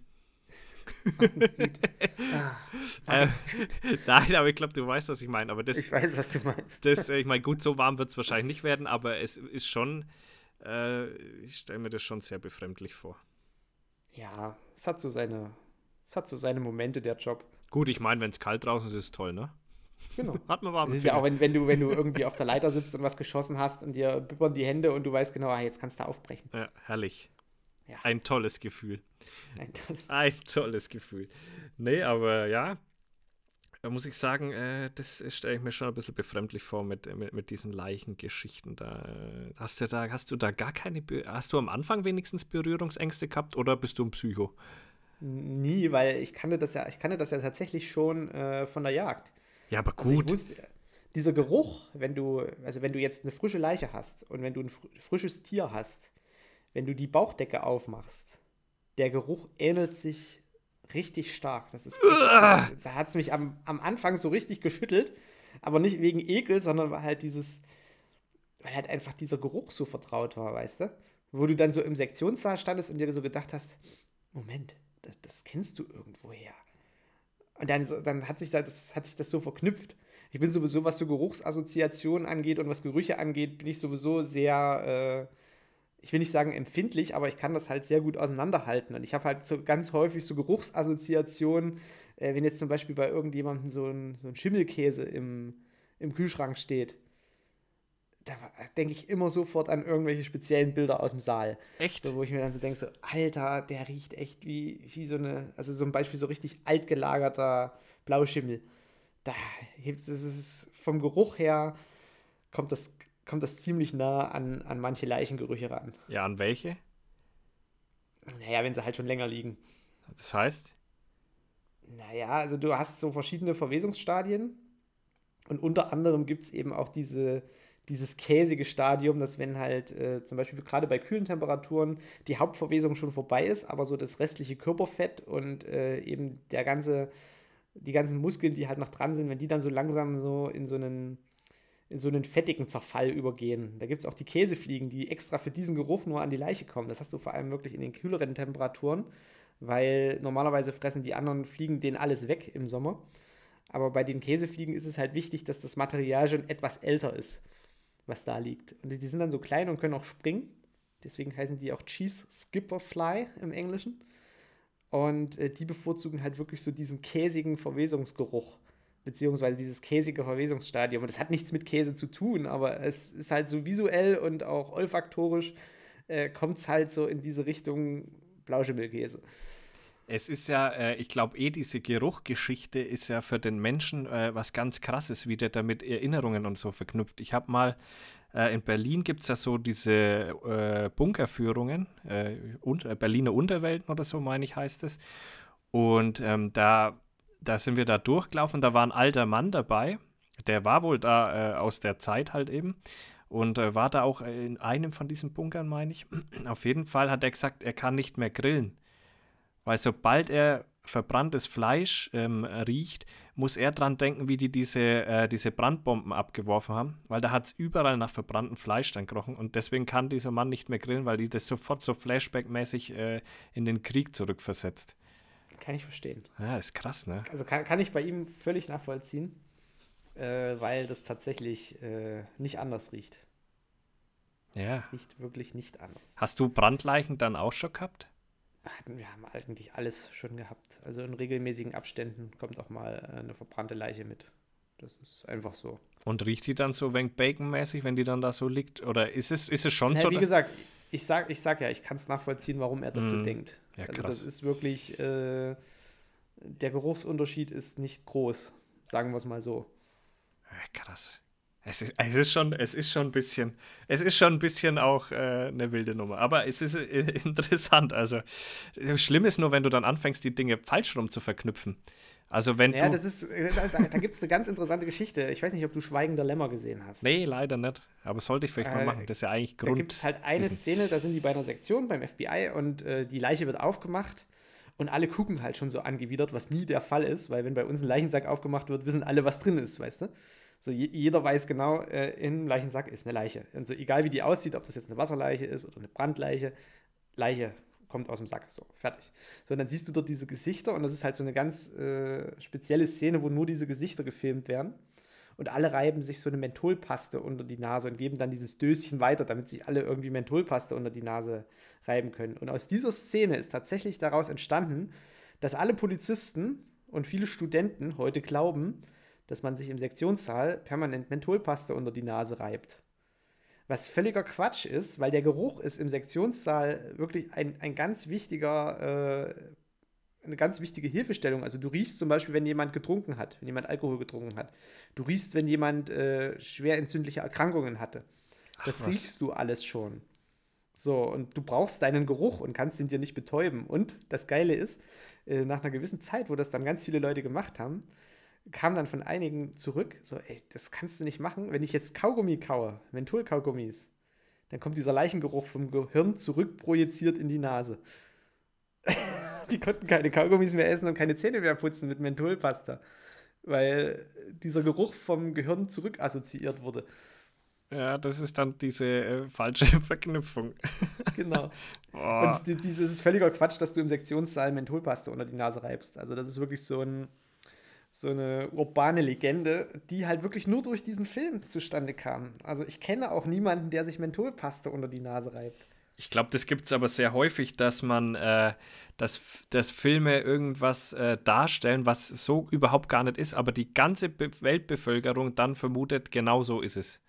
[laughs] ah, äh, nein, aber ich glaube, du weißt, was ich meine. Aber das, ich weiß, was du meinst. Das, ich meine, gut, so warm wird es wahrscheinlich nicht werden, aber es ist schon, äh, ich stelle mir das schon sehr befremdlich vor. Ja, es hat so seine, es hat so seine Momente, der Job. Gut, ich meine, wenn es kalt draußen ist, ist es toll, ne? Genau. Hat man warm. Das ist ja auch, wenn, wenn, du, wenn du irgendwie auf der Leiter sitzt und was geschossen hast und dir bibbern die Hände und du weißt genau, ah, jetzt kannst du aufbrechen. Ja, herrlich. Ja. Ein tolles Gefühl. Ein tolles, Ein tolles Gefühl. Nee, aber ja. Da muss ich sagen, äh, das stelle ich mir schon ein bisschen befremdlich vor mit, mit, mit diesen Leichengeschichten. Da, äh, hast, du da, hast du da gar keine, Be hast du am Anfang wenigstens Berührungsängste gehabt oder bist du ein Psycho? Nie, weil ich kannte das ja, ich kannte das ja tatsächlich schon äh, von der Jagd. Ja, aber gut. Also wusste, dieser Geruch, wenn du, also wenn du jetzt eine frische Leiche hast und wenn du ein frisches Tier hast, wenn du die Bauchdecke aufmachst, der Geruch ähnelt sich richtig stark. Das ist da hat es mich am, am Anfang so richtig geschüttelt, aber nicht wegen Ekel, sondern weil halt dieses, weil halt einfach dieser Geruch so vertraut war, weißt du? Wo du dann so im Sektionssaal standest und dir so gedacht hast, Moment, das, das kennst du irgendwoher. Und dann, dann hat, sich das, hat sich das so verknüpft. Ich bin sowieso, was so Geruchsassoziationen angeht und was Gerüche angeht, bin ich sowieso sehr, äh, ich will nicht sagen empfindlich, aber ich kann das halt sehr gut auseinanderhalten. Und ich habe halt so ganz häufig so Geruchsassoziationen, äh, wenn jetzt zum Beispiel bei irgendjemandem so ein, so ein Schimmelkäse im, im Kühlschrank steht. Da denke ich immer sofort an irgendwelche speziellen Bilder aus dem Saal. Echt? So, wo ich mir dann so denke, so, Alter, der riecht echt wie, wie so eine, also so ein Beispiel so richtig altgelagerter Blauschimmel. Da ist es vom Geruch her, kommt das kommt das ziemlich nah an, an manche Leichengerüche ran. Ja, an welche? Naja, wenn sie halt schon länger liegen. Das heißt? Naja, also du hast so verschiedene Verwesungsstadien und unter anderem gibt es eben auch diese, dieses käsige Stadium, dass wenn halt äh, zum Beispiel gerade bei kühlen Temperaturen die Hauptverwesung schon vorbei ist, aber so das restliche Körperfett und äh, eben der ganze, die ganzen Muskeln, die halt noch dran sind, wenn die dann so langsam so in so einen in so einen fettigen Zerfall übergehen. Da gibt es auch die Käsefliegen, die extra für diesen Geruch nur an die Leiche kommen. Das hast du vor allem wirklich in den kühleren Temperaturen, weil normalerweise fressen die anderen Fliegen den alles weg im Sommer. Aber bei den Käsefliegen ist es halt wichtig, dass das Material schon etwas älter ist, was da liegt. Und die sind dann so klein und können auch springen. Deswegen heißen die auch Cheese Skipper Fly im Englischen. Und äh, die bevorzugen halt wirklich so diesen käsigen Verwesungsgeruch beziehungsweise dieses käsige Verwesungsstadium. Und das hat nichts mit Käse zu tun, aber es ist halt so visuell und auch olfaktorisch äh, kommt es halt so in diese Richtung Blauschimmelkäse. Es ist ja, äh, ich glaube, eh diese Geruchgeschichte ist ja für den Menschen äh, was ganz Krasses, wie der damit Erinnerungen und so verknüpft. Ich habe mal, äh, in Berlin gibt es ja so diese äh, Bunkerführungen, äh, und, äh, Berliner Unterwelten oder so, meine ich, heißt es. Und ähm, da da sind wir da durchgelaufen, da war ein alter Mann dabei, der war wohl da aus der Zeit halt eben und war da auch in einem von diesen Bunkern, meine ich. Auf jeden Fall hat er gesagt, er kann nicht mehr grillen, weil sobald er verbranntes Fleisch ähm, riecht, muss er dran denken, wie die diese, äh, diese Brandbomben abgeworfen haben, weil da hat es überall nach verbranntem Fleisch dann gerochen und deswegen kann dieser Mann nicht mehr grillen, weil die das sofort so Flashback-mäßig äh, in den Krieg zurückversetzt. Kann ich verstehen. Ja, ist krass, ne? Also kann, kann ich bei ihm völlig nachvollziehen, äh, weil das tatsächlich äh, nicht anders riecht. Ja. Es riecht wirklich nicht anders. Hast du Brandleichen dann auch schon gehabt? Wir haben eigentlich alles schon gehabt. Also in regelmäßigen Abständen kommt auch mal äh, eine verbrannte Leiche mit. Das ist einfach so. Und riecht die dann so wenig Bacon-mäßig, wenn die dann da so liegt? Oder ist es, ist es schon Na, so? Wie gesagt, ich sag, ich sag ja, ich kann es nachvollziehen, warum er das mm. so denkt. Ja, also das ist wirklich, äh, der Geruchsunterschied ist nicht groß, sagen wir es mal so. Ja, krass. Es ist, es ist, schon, es ist schon ein bisschen, es ist schon ein bisschen auch äh, eine wilde Nummer. Aber es ist äh, [laughs] interessant. Also, schlimm ist nur, wenn du dann anfängst, die Dinge falsch rum zu verknüpfen. Also wenn ja, du. das ist, äh, da, da gibt es eine ganz interessante Geschichte. Ich weiß nicht, ob du Schweigender Lämmer gesehen hast. Nee, leider nicht. Aber sollte ich vielleicht äh, mal machen. Das ist ja eigentlich Grund. Da gibt es halt eine wissen. Szene, da sind die bei einer Sektion beim FBI und äh, die Leiche wird aufgemacht und alle gucken halt schon so angewidert, was nie der Fall ist, weil wenn bei uns ein Leichensack aufgemacht wird, wissen alle, was drin ist, weißt du? So, jeder weiß genau, äh, im Leichensack ist eine Leiche. Und so, egal wie die aussieht, ob das jetzt eine Wasserleiche ist oder eine Brandleiche, Leiche kommt aus dem Sack. So, fertig. So, und dann siehst du dort diese Gesichter und das ist halt so eine ganz äh, spezielle Szene, wo nur diese Gesichter gefilmt werden. Und alle reiben sich so eine Mentholpaste unter die Nase und geben dann dieses Döschen weiter, damit sich alle irgendwie Mentholpaste unter die Nase reiben können. Und aus dieser Szene ist tatsächlich daraus entstanden, dass alle Polizisten und viele Studenten heute glauben, dass man sich im Sektionssaal permanent Mentholpaste unter die Nase reibt. Was völliger Quatsch ist, weil der Geruch ist im Sektionssaal wirklich ein, ein ganz wichtiger, äh, eine ganz wichtige Hilfestellung. Also du riechst zum Beispiel, wenn jemand getrunken hat, wenn jemand Alkohol getrunken hat. Du riechst, wenn jemand äh, schwer entzündliche Erkrankungen hatte. Das Ach, riechst du alles schon. So, und du brauchst deinen Geruch und kannst ihn dir nicht betäuben. Und das Geile ist, äh, nach einer gewissen Zeit, wo das dann ganz viele Leute gemacht haben, kam dann von einigen zurück, so, ey, das kannst du nicht machen. Wenn ich jetzt Kaugummi kaue, Mentholkaugummis, dann kommt dieser Leichengeruch vom Gehirn zurückprojiziert in die Nase. [laughs] die konnten keine Kaugummis mehr essen und keine Zähne mehr putzen mit Mentholpasta, weil dieser Geruch vom Gehirn zurückassoziiert wurde. Ja, das ist dann diese äh, falsche [laughs] Verknüpfung. genau. [laughs] Und die, dieses ist völliger Quatsch, dass du im Sektionssaal Mentholpaste unter die Nase reibst. Also das ist wirklich so ein so eine urbane Legende, die halt wirklich nur durch diesen Film zustande kam. Also ich kenne auch niemanden, der sich Mentholpaste unter die Nase reibt. Ich glaube, das gibt es aber sehr häufig, dass man, äh, dass, dass Filme irgendwas äh, darstellen, was so überhaupt gar nicht ist, aber die ganze Be Weltbevölkerung dann vermutet, genau so ist es.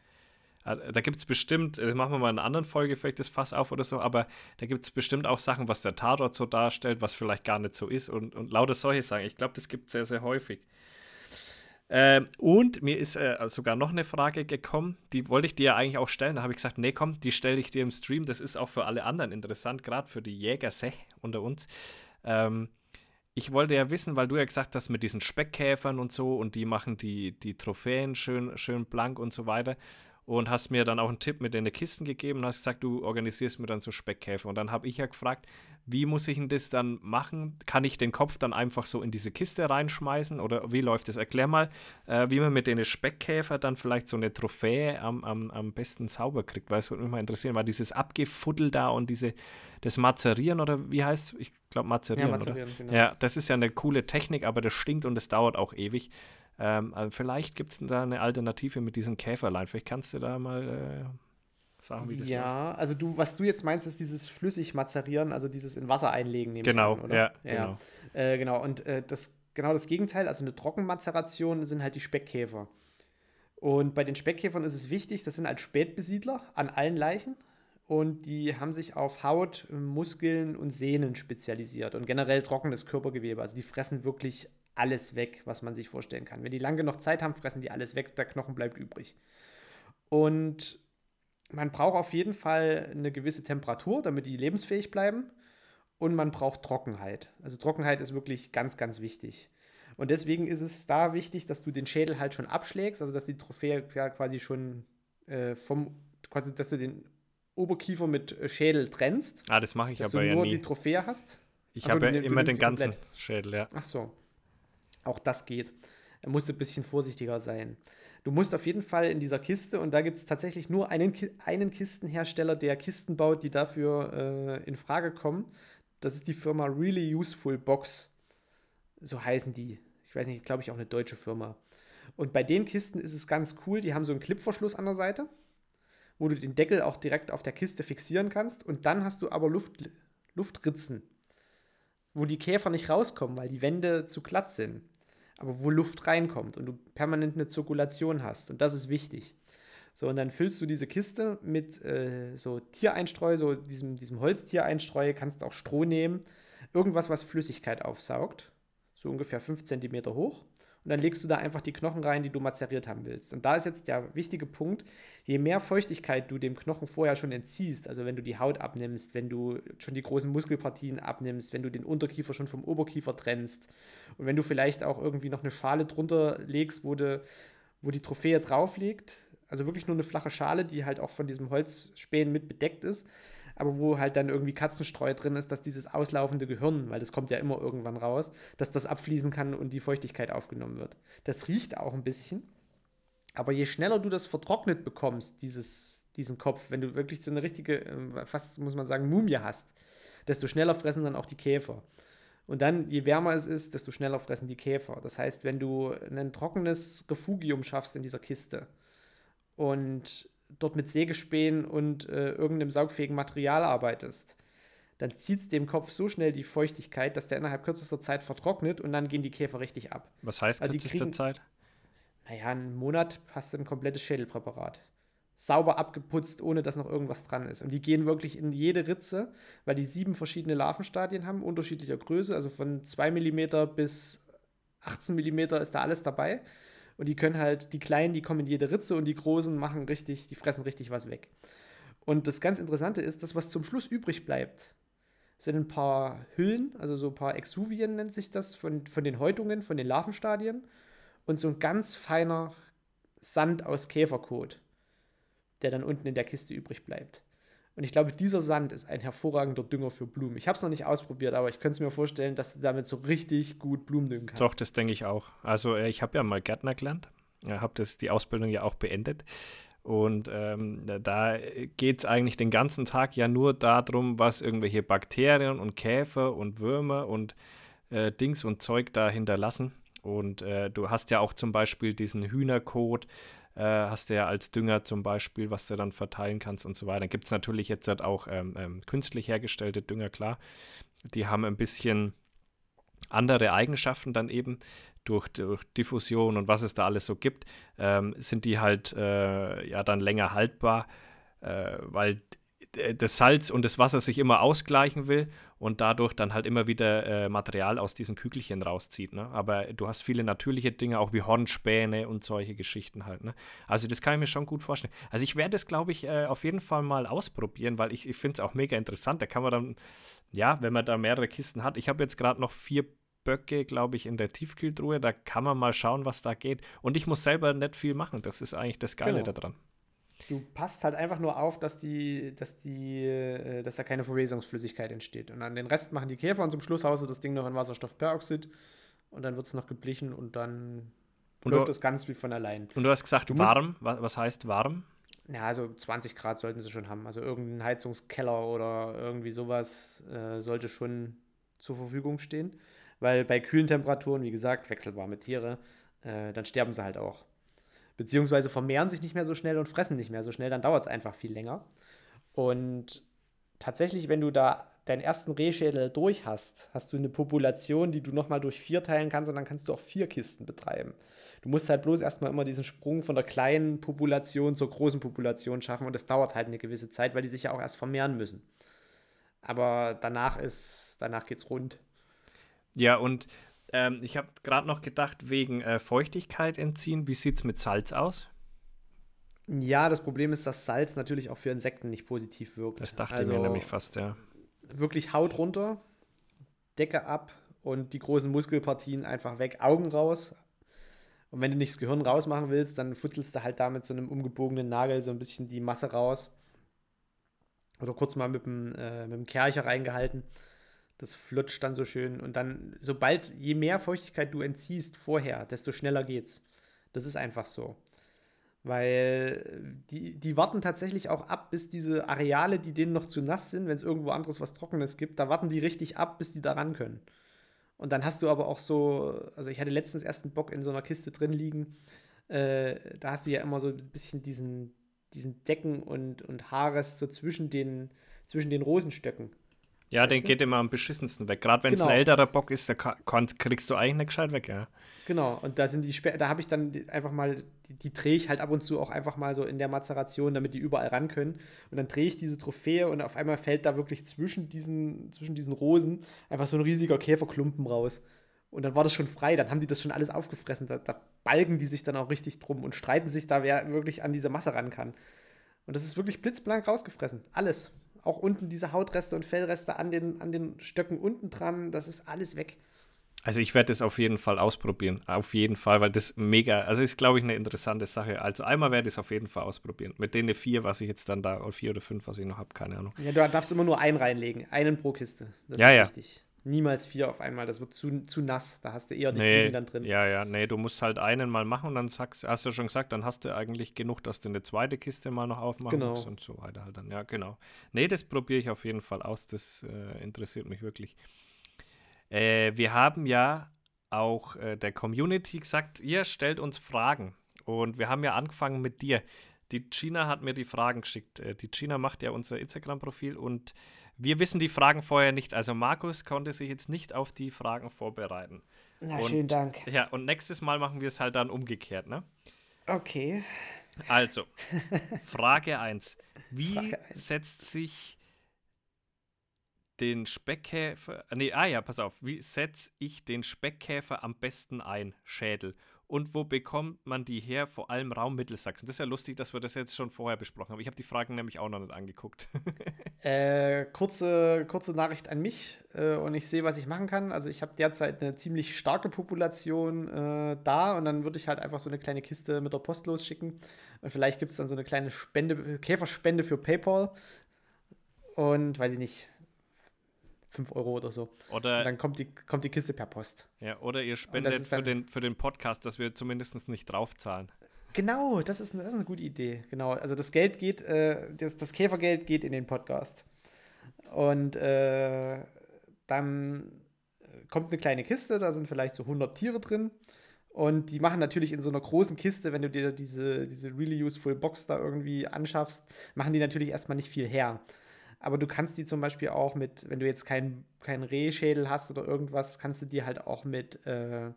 Äh, da gibt es bestimmt, äh, machen wir mal in einer anderen Folge vielleicht das Fass auf oder so, aber da gibt es bestimmt auch Sachen, was der Tatort so darstellt, was vielleicht gar nicht so ist und, und lauter solche Sachen. Ich glaube, das gibt es sehr, sehr häufig. Ähm, und mir ist äh, sogar noch eine Frage gekommen, die wollte ich dir ja eigentlich auch stellen. Da habe ich gesagt, nee, komm, die stelle ich dir im Stream. Das ist auch für alle anderen interessant, gerade für die Jäger unter uns. Ähm, ich wollte ja wissen, weil du ja gesagt hast, mit diesen Speckkäfern und so und die machen die, die Trophäen schön, schön blank und so weiter und hast mir dann auch einen Tipp mit in die Kisten gegeben und hast gesagt, du organisierst mir dann so Speckkäfer. Und dann habe ich ja gefragt, wie muss ich denn das dann machen? Kann ich den Kopf dann einfach so in diese Kiste reinschmeißen oder wie läuft das? Erklär mal, äh, wie man mit den Speckkäfer dann vielleicht so eine Trophäe am, am, am besten sauber kriegt, weil es würde mich mal interessieren, weil dieses Abgefuddel da und diese, das Mazerieren oder wie heißt es? Ich glaube Mazerieren. Ja, Mazerieren, genau. Ja, das ist ja eine coole Technik, aber das stinkt und es dauert auch ewig. Ähm, also vielleicht gibt es da eine Alternative mit diesen Käferlein. Vielleicht kannst du da mal äh, sagen, wie das Ja, läuft. also du, was du jetzt meinst, ist dieses flüssig mazerieren, also dieses in Wasser einlegen. Genau, an, ja, ja, genau. Äh, genau, und äh, das genau das Gegenteil, also eine Trockenmazeration sind halt die Speckkäfer. Und bei den Speckkäfern ist es wichtig, das sind halt Spätbesiedler an allen Leichen und die haben sich auf Haut, Muskeln und Sehnen spezialisiert und generell trockenes Körpergewebe. Also die fressen wirklich alles weg, was man sich vorstellen kann. Wenn die lange noch Zeit haben, fressen die alles weg, der Knochen bleibt übrig. Und man braucht auf jeden Fall eine gewisse Temperatur, damit die lebensfähig bleiben. Und man braucht Trockenheit. Also Trockenheit ist wirklich ganz, ganz wichtig. Und deswegen ist es da wichtig, dass du den Schädel halt schon abschlägst, also dass die Trophäe ja quasi schon äh, vom, quasi, dass du den Oberkiefer mit äh, Schädel trennst. Ah, das mache ich dass aber du nur ja die Trophäe hast. Ich also, habe ja immer den ganzen komplett. Schädel, ja. Ach so. Auch das geht. Er musste ein bisschen vorsichtiger sein. Du musst auf jeden Fall in dieser Kiste, und da gibt es tatsächlich nur einen, einen Kistenhersteller, der Kisten baut, die dafür äh, in Frage kommen. Das ist die Firma Really Useful Box. So heißen die. Ich weiß nicht, glaube ich, auch eine deutsche Firma. Und bei den Kisten ist es ganz cool, die haben so einen Clipverschluss an der Seite, wo du den Deckel auch direkt auf der Kiste fixieren kannst. Und dann hast du aber Luft, Luftritzen, wo die Käfer nicht rauskommen, weil die Wände zu glatt sind aber wo Luft reinkommt und du permanent eine Zirkulation hast. Und das ist wichtig. So, und dann füllst du diese Kiste mit äh, so Tiereinstreu, so diesem, diesem Holztiereinstreu, kannst auch Stroh nehmen. Irgendwas, was Flüssigkeit aufsaugt. So ungefähr 5 cm hoch und dann legst du da einfach die Knochen rein, die du mazeriert haben willst. Und da ist jetzt der wichtige Punkt, je mehr Feuchtigkeit du dem Knochen vorher schon entziehst, also wenn du die Haut abnimmst, wenn du schon die großen Muskelpartien abnimmst, wenn du den Unterkiefer schon vom Oberkiefer trennst und wenn du vielleicht auch irgendwie noch eine Schale drunter legst, wo, de, wo die Trophäe drauf liegt, also wirklich nur eine flache Schale, die halt auch von diesem Holzspähen mit bedeckt ist, aber wo halt dann irgendwie Katzenstreu drin ist, dass dieses auslaufende Gehirn, weil das kommt ja immer irgendwann raus, dass das abfließen kann und die Feuchtigkeit aufgenommen wird. Das riecht auch ein bisschen, aber je schneller du das vertrocknet bekommst, dieses, diesen Kopf, wenn du wirklich so eine richtige, ähm, fast muss man sagen, Mumie hast, desto schneller fressen dann auch die Käfer. Und dann, je wärmer es ist, desto schneller fressen die Käfer. Das heißt, wenn du ein trockenes Refugium schaffst in dieser Kiste und dort mit Sägespänen und äh, irgendeinem saugfähigen Material arbeitest, dann zieht es dem Kopf so schnell die Feuchtigkeit, dass der innerhalb kürzester Zeit vertrocknet und dann gehen die Käfer richtig ab. Was heißt also kürzester kriegen, Zeit? Naja, einen Monat hast du ein komplettes Schädelpräparat. sauber abgeputzt, ohne dass noch irgendwas dran ist. Und die gehen wirklich in jede Ritze, weil die sieben verschiedene Larvenstadien haben, unterschiedlicher Größe, also von 2 mm bis 18 mm ist da alles dabei. Und die können halt, die Kleinen, die kommen in jede Ritze und die Großen machen richtig, die fressen richtig was weg. Und das ganz Interessante ist, das, was zum Schluss übrig bleibt, sind ein paar Hüllen, also so ein paar Exuvien nennt sich das, von, von den Häutungen, von den Larvenstadien und so ein ganz feiner Sand aus Käferkot, der dann unten in der Kiste übrig bleibt. Und ich glaube, dieser Sand ist ein hervorragender Dünger für Blumen. Ich habe es noch nicht ausprobiert, aber ich könnte es mir vorstellen, dass du damit so richtig gut Blumen düngen kannst. Doch, das denke ich auch. Also äh, ich habe ja mal Gärtner gelernt. Ich habe die Ausbildung ja auch beendet. Und ähm, da geht es eigentlich den ganzen Tag ja nur darum, was irgendwelche Bakterien und Käfer und Würmer und äh, Dings und Zeug da hinterlassen. Und äh, du hast ja auch zum Beispiel diesen Hühnerkot, äh, hast du ja als Dünger zum Beispiel, was du dann verteilen kannst und so weiter. Dann gibt es natürlich jetzt halt auch ähm, ähm, künstlich hergestellte Dünger, klar. Die haben ein bisschen andere Eigenschaften dann eben durch, durch Diffusion und was es da alles so gibt, ähm, sind die halt äh, ja dann länger haltbar, äh, weil das Salz und das Wasser sich immer ausgleichen will und dadurch dann halt immer wieder äh, Material aus diesen Kügelchen rauszieht. Ne? Aber du hast viele natürliche Dinge, auch wie Hornspäne und solche Geschichten halt. Ne? Also das kann ich mir schon gut vorstellen. Also ich werde es, glaube ich, äh, auf jeden Fall mal ausprobieren, weil ich, ich finde es auch mega interessant. Da kann man dann, ja, wenn man da mehrere Kisten hat, ich habe jetzt gerade noch vier Böcke, glaube ich, in der Tiefkühltruhe. Da kann man mal schauen, was da geht. Und ich muss selber nicht viel machen. Das ist eigentlich das Geile genau. daran. Du passt halt einfach nur auf, dass die, dass die, äh, dass da keine Verwesungsflüssigkeit entsteht. Und an den Rest machen die Käfer und zum Schluss haust du das Ding noch in Wasserstoffperoxid und dann wird es noch geblichen und dann und läuft du, das ganz wie von allein. Und du hast gesagt, du warm. Was, was heißt warm? Ja, also 20 Grad sollten sie schon haben. Also irgendein Heizungskeller oder irgendwie sowas äh, sollte schon zur Verfügung stehen. Weil bei kühlen Temperaturen, wie gesagt, wechselwarme Tiere, äh, dann sterben sie halt auch. Beziehungsweise vermehren sich nicht mehr so schnell und fressen nicht mehr so schnell, dann dauert es einfach viel länger. Und tatsächlich, wenn du da deinen ersten Rehschädel durch hast, hast du eine Population, die du nochmal durch vier teilen kannst und dann kannst du auch vier Kisten betreiben. Du musst halt bloß erstmal immer diesen Sprung von der kleinen Population zur großen Population schaffen und das dauert halt eine gewisse Zeit, weil die sich ja auch erst vermehren müssen. Aber danach ist, danach geht's rund. Ja, und ähm, ich habe gerade noch gedacht, wegen äh, Feuchtigkeit entziehen, wie sieht es mit Salz aus? Ja, das Problem ist, dass Salz natürlich auch für Insekten nicht positiv wirkt. Das dachte also, ich mir nämlich fast, ja. Wirklich Haut runter, Decke ab und die großen Muskelpartien einfach weg, Augen raus. Und wenn du nicht das Gehirn rausmachen willst, dann futzelst du halt da mit so einem umgebogenen Nagel so ein bisschen die Masse raus. Oder kurz mal mit dem, äh, mit dem Kercher reingehalten. Das flutscht dann so schön. Und dann, sobald, je mehr Feuchtigkeit du entziehst vorher, desto schneller geht's. Das ist einfach so. Weil die, die warten tatsächlich auch ab, bis diese Areale, die denen noch zu nass sind, wenn es irgendwo anderes was Trockenes gibt, da warten die richtig ab, bis die da ran können. Und dann hast du aber auch so, also ich hatte letztens erst einen Bock in so einer Kiste drin liegen. Äh, da hast du ja immer so ein bisschen diesen, diesen Decken und, und Haares so zwischen den, zwischen den Rosenstöcken. Ja, den geht immer am beschissensten weg. Gerade wenn es genau. ein älterer Bock ist, da kriegst du eigentlich nicht gescheit weg, ja. Genau, und da sind die Sper da habe ich dann einfach mal, die, die drehe ich halt ab und zu auch einfach mal so in der Mazeration, damit die überall ran können. Und dann drehe ich diese Trophäe und auf einmal fällt da wirklich zwischen diesen, zwischen diesen Rosen einfach so ein riesiger Käferklumpen raus. Und dann war das schon frei, dann haben die das schon alles aufgefressen. Da, da balgen die sich dann auch richtig drum und streiten sich da, wer wirklich an diese Masse ran kann. Und das ist wirklich blitzblank rausgefressen. Alles auch unten diese Hautreste und Fellreste an den, an den Stöcken unten dran, das ist alles weg. Also ich werde das auf jeden Fall ausprobieren. Auf jeden Fall, weil das mega, also ist, glaube ich, eine interessante Sache. Also einmal werde ich es auf jeden Fall ausprobieren. Mit denen vier, was ich jetzt dann da, oder vier oder fünf, was ich noch habe, keine Ahnung. Ja, du darfst immer nur einen reinlegen. Einen pro Kiste. Das ja, ist ja. wichtig niemals vier auf einmal. Das wird zu, zu nass. Da hast du eher die nee, Fliegen dann drin. Ja, ja, nee, du musst halt einen mal machen und dann sagst, hast du schon gesagt, dann hast du eigentlich genug, dass du eine zweite Kiste mal noch aufmachen genau. musst und so weiter halt dann. Ja, genau. Nee, das probiere ich auf jeden Fall aus. Das äh, interessiert mich wirklich. Äh, wir haben ja auch äh, der Community gesagt, ihr stellt uns Fragen. Und wir haben ja angefangen mit dir. Die Gina hat mir die Fragen geschickt. Äh, die Gina macht ja unser Instagram-Profil und wir wissen die Fragen vorher nicht. Also Markus konnte sich jetzt nicht auf die Fragen vorbereiten. Na, und, schönen Dank. Ja, und nächstes Mal machen wir es halt dann umgekehrt, ne? Okay. Also, [laughs] Frage 1. Wie Frage setzt sich den Speckkäfer. Nee, ah ja, pass auf. Wie setze ich den Speckkäfer am besten ein? Schädel. Und wo bekommt man die her? Vor allem Raum Mittelsachsen. Das ist ja lustig, dass wir das jetzt schon vorher besprochen haben. Ich habe die Fragen nämlich auch noch nicht angeguckt. [laughs] äh, kurze, kurze Nachricht an mich äh, und ich sehe, was ich machen kann. Also ich habe derzeit eine ziemlich starke Population äh, da und dann würde ich halt einfach so eine kleine Kiste mit der Post losschicken. Und vielleicht gibt es dann so eine kleine Spende, Käferspende für PayPal. Und weiß ich nicht, 5 Euro oder so. Oder und dann kommt die, kommt die Kiste per Post. Ja, oder ihr spendet für den, für den Podcast, dass wir zumindest nicht draufzahlen. Genau, das ist, das ist eine gute Idee. Genau, also das Geld geht, äh, das, das Käfergeld geht in den Podcast. Und äh, dann kommt eine kleine Kiste, da sind vielleicht so 100 Tiere drin. Und die machen natürlich in so einer großen Kiste, wenn du dir diese, diese Really Useful Box da irgendwie anschaffst, machen die natürlich erstmal nicht viel her aber du kannst die zum Beispiel auch mit, wenn du jetzt keinen kein Rehschädel hast oder irgendwas, kannst du die halt auch mit, äh,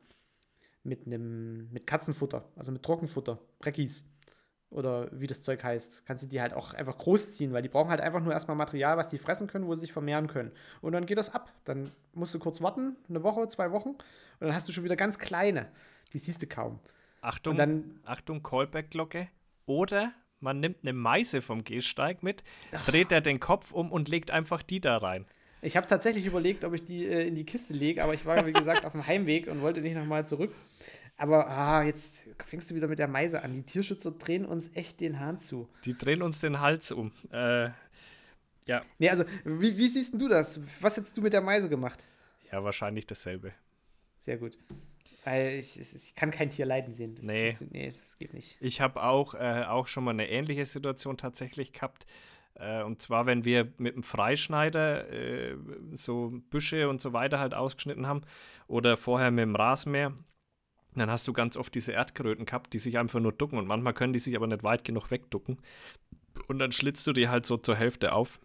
mit einem, mit Katzenfutter, also mit Trockenfutter, Breckis oder wie das Zeug heißt, kannst du die halt auch einfach großziehen, weil die brauchen halt einfach nur erstmal Material, was die fressen können, wo sie sich vermehren können. Und dann geht das ab. Dann musst du kurz warten, eine Woche, zwei Wochen, und dann hast du schon wieder ganz kleine. Die siehst du kaum. Achtung, dann, Achtung, Callback-Glocke. Oder man nimmt eine Meise vom Gehsteig mit, dreht er den Kopf um und legt einfach die da rein. Ich habe tatsächlich überlegt, ob ich die äh, in die Kiste lege, aber ich war, wie gesagt, auf dem Heimweg und wollte nicht nochmal zurück. Aber ah, jetzt fängst du wieder mit der Meise an. Die Tierschützer drehen uns echt den Hahn zu. Die drehen uns den Hals um. Äh, ja. Nee, also, wie, wie siehst du das? Was hättest du mit der Meise gemacht? Ja, wahrscheinlich dasselbe. Sehr gut. Weil ich, ich, kann kein Tier leiden sehen. Das nee. nee, das geht nicht. Ich habe auch, äh, auch schon mal eine ähnliche Situation tatsächlich gehabt. Äh, und zwar, wenn wir mit dem Freischneider äh, so Büsche und so weiter halt ausgeschnitten haben oder vorher mit dem Rasenmäher, dann hast du ganz oft diese Erdkröten gehabt, die sich einfach nur ducken und manchmal können die sich aber nicht weit genug wegducken. Und dann schlitzt du die halt so zur Hälfte auf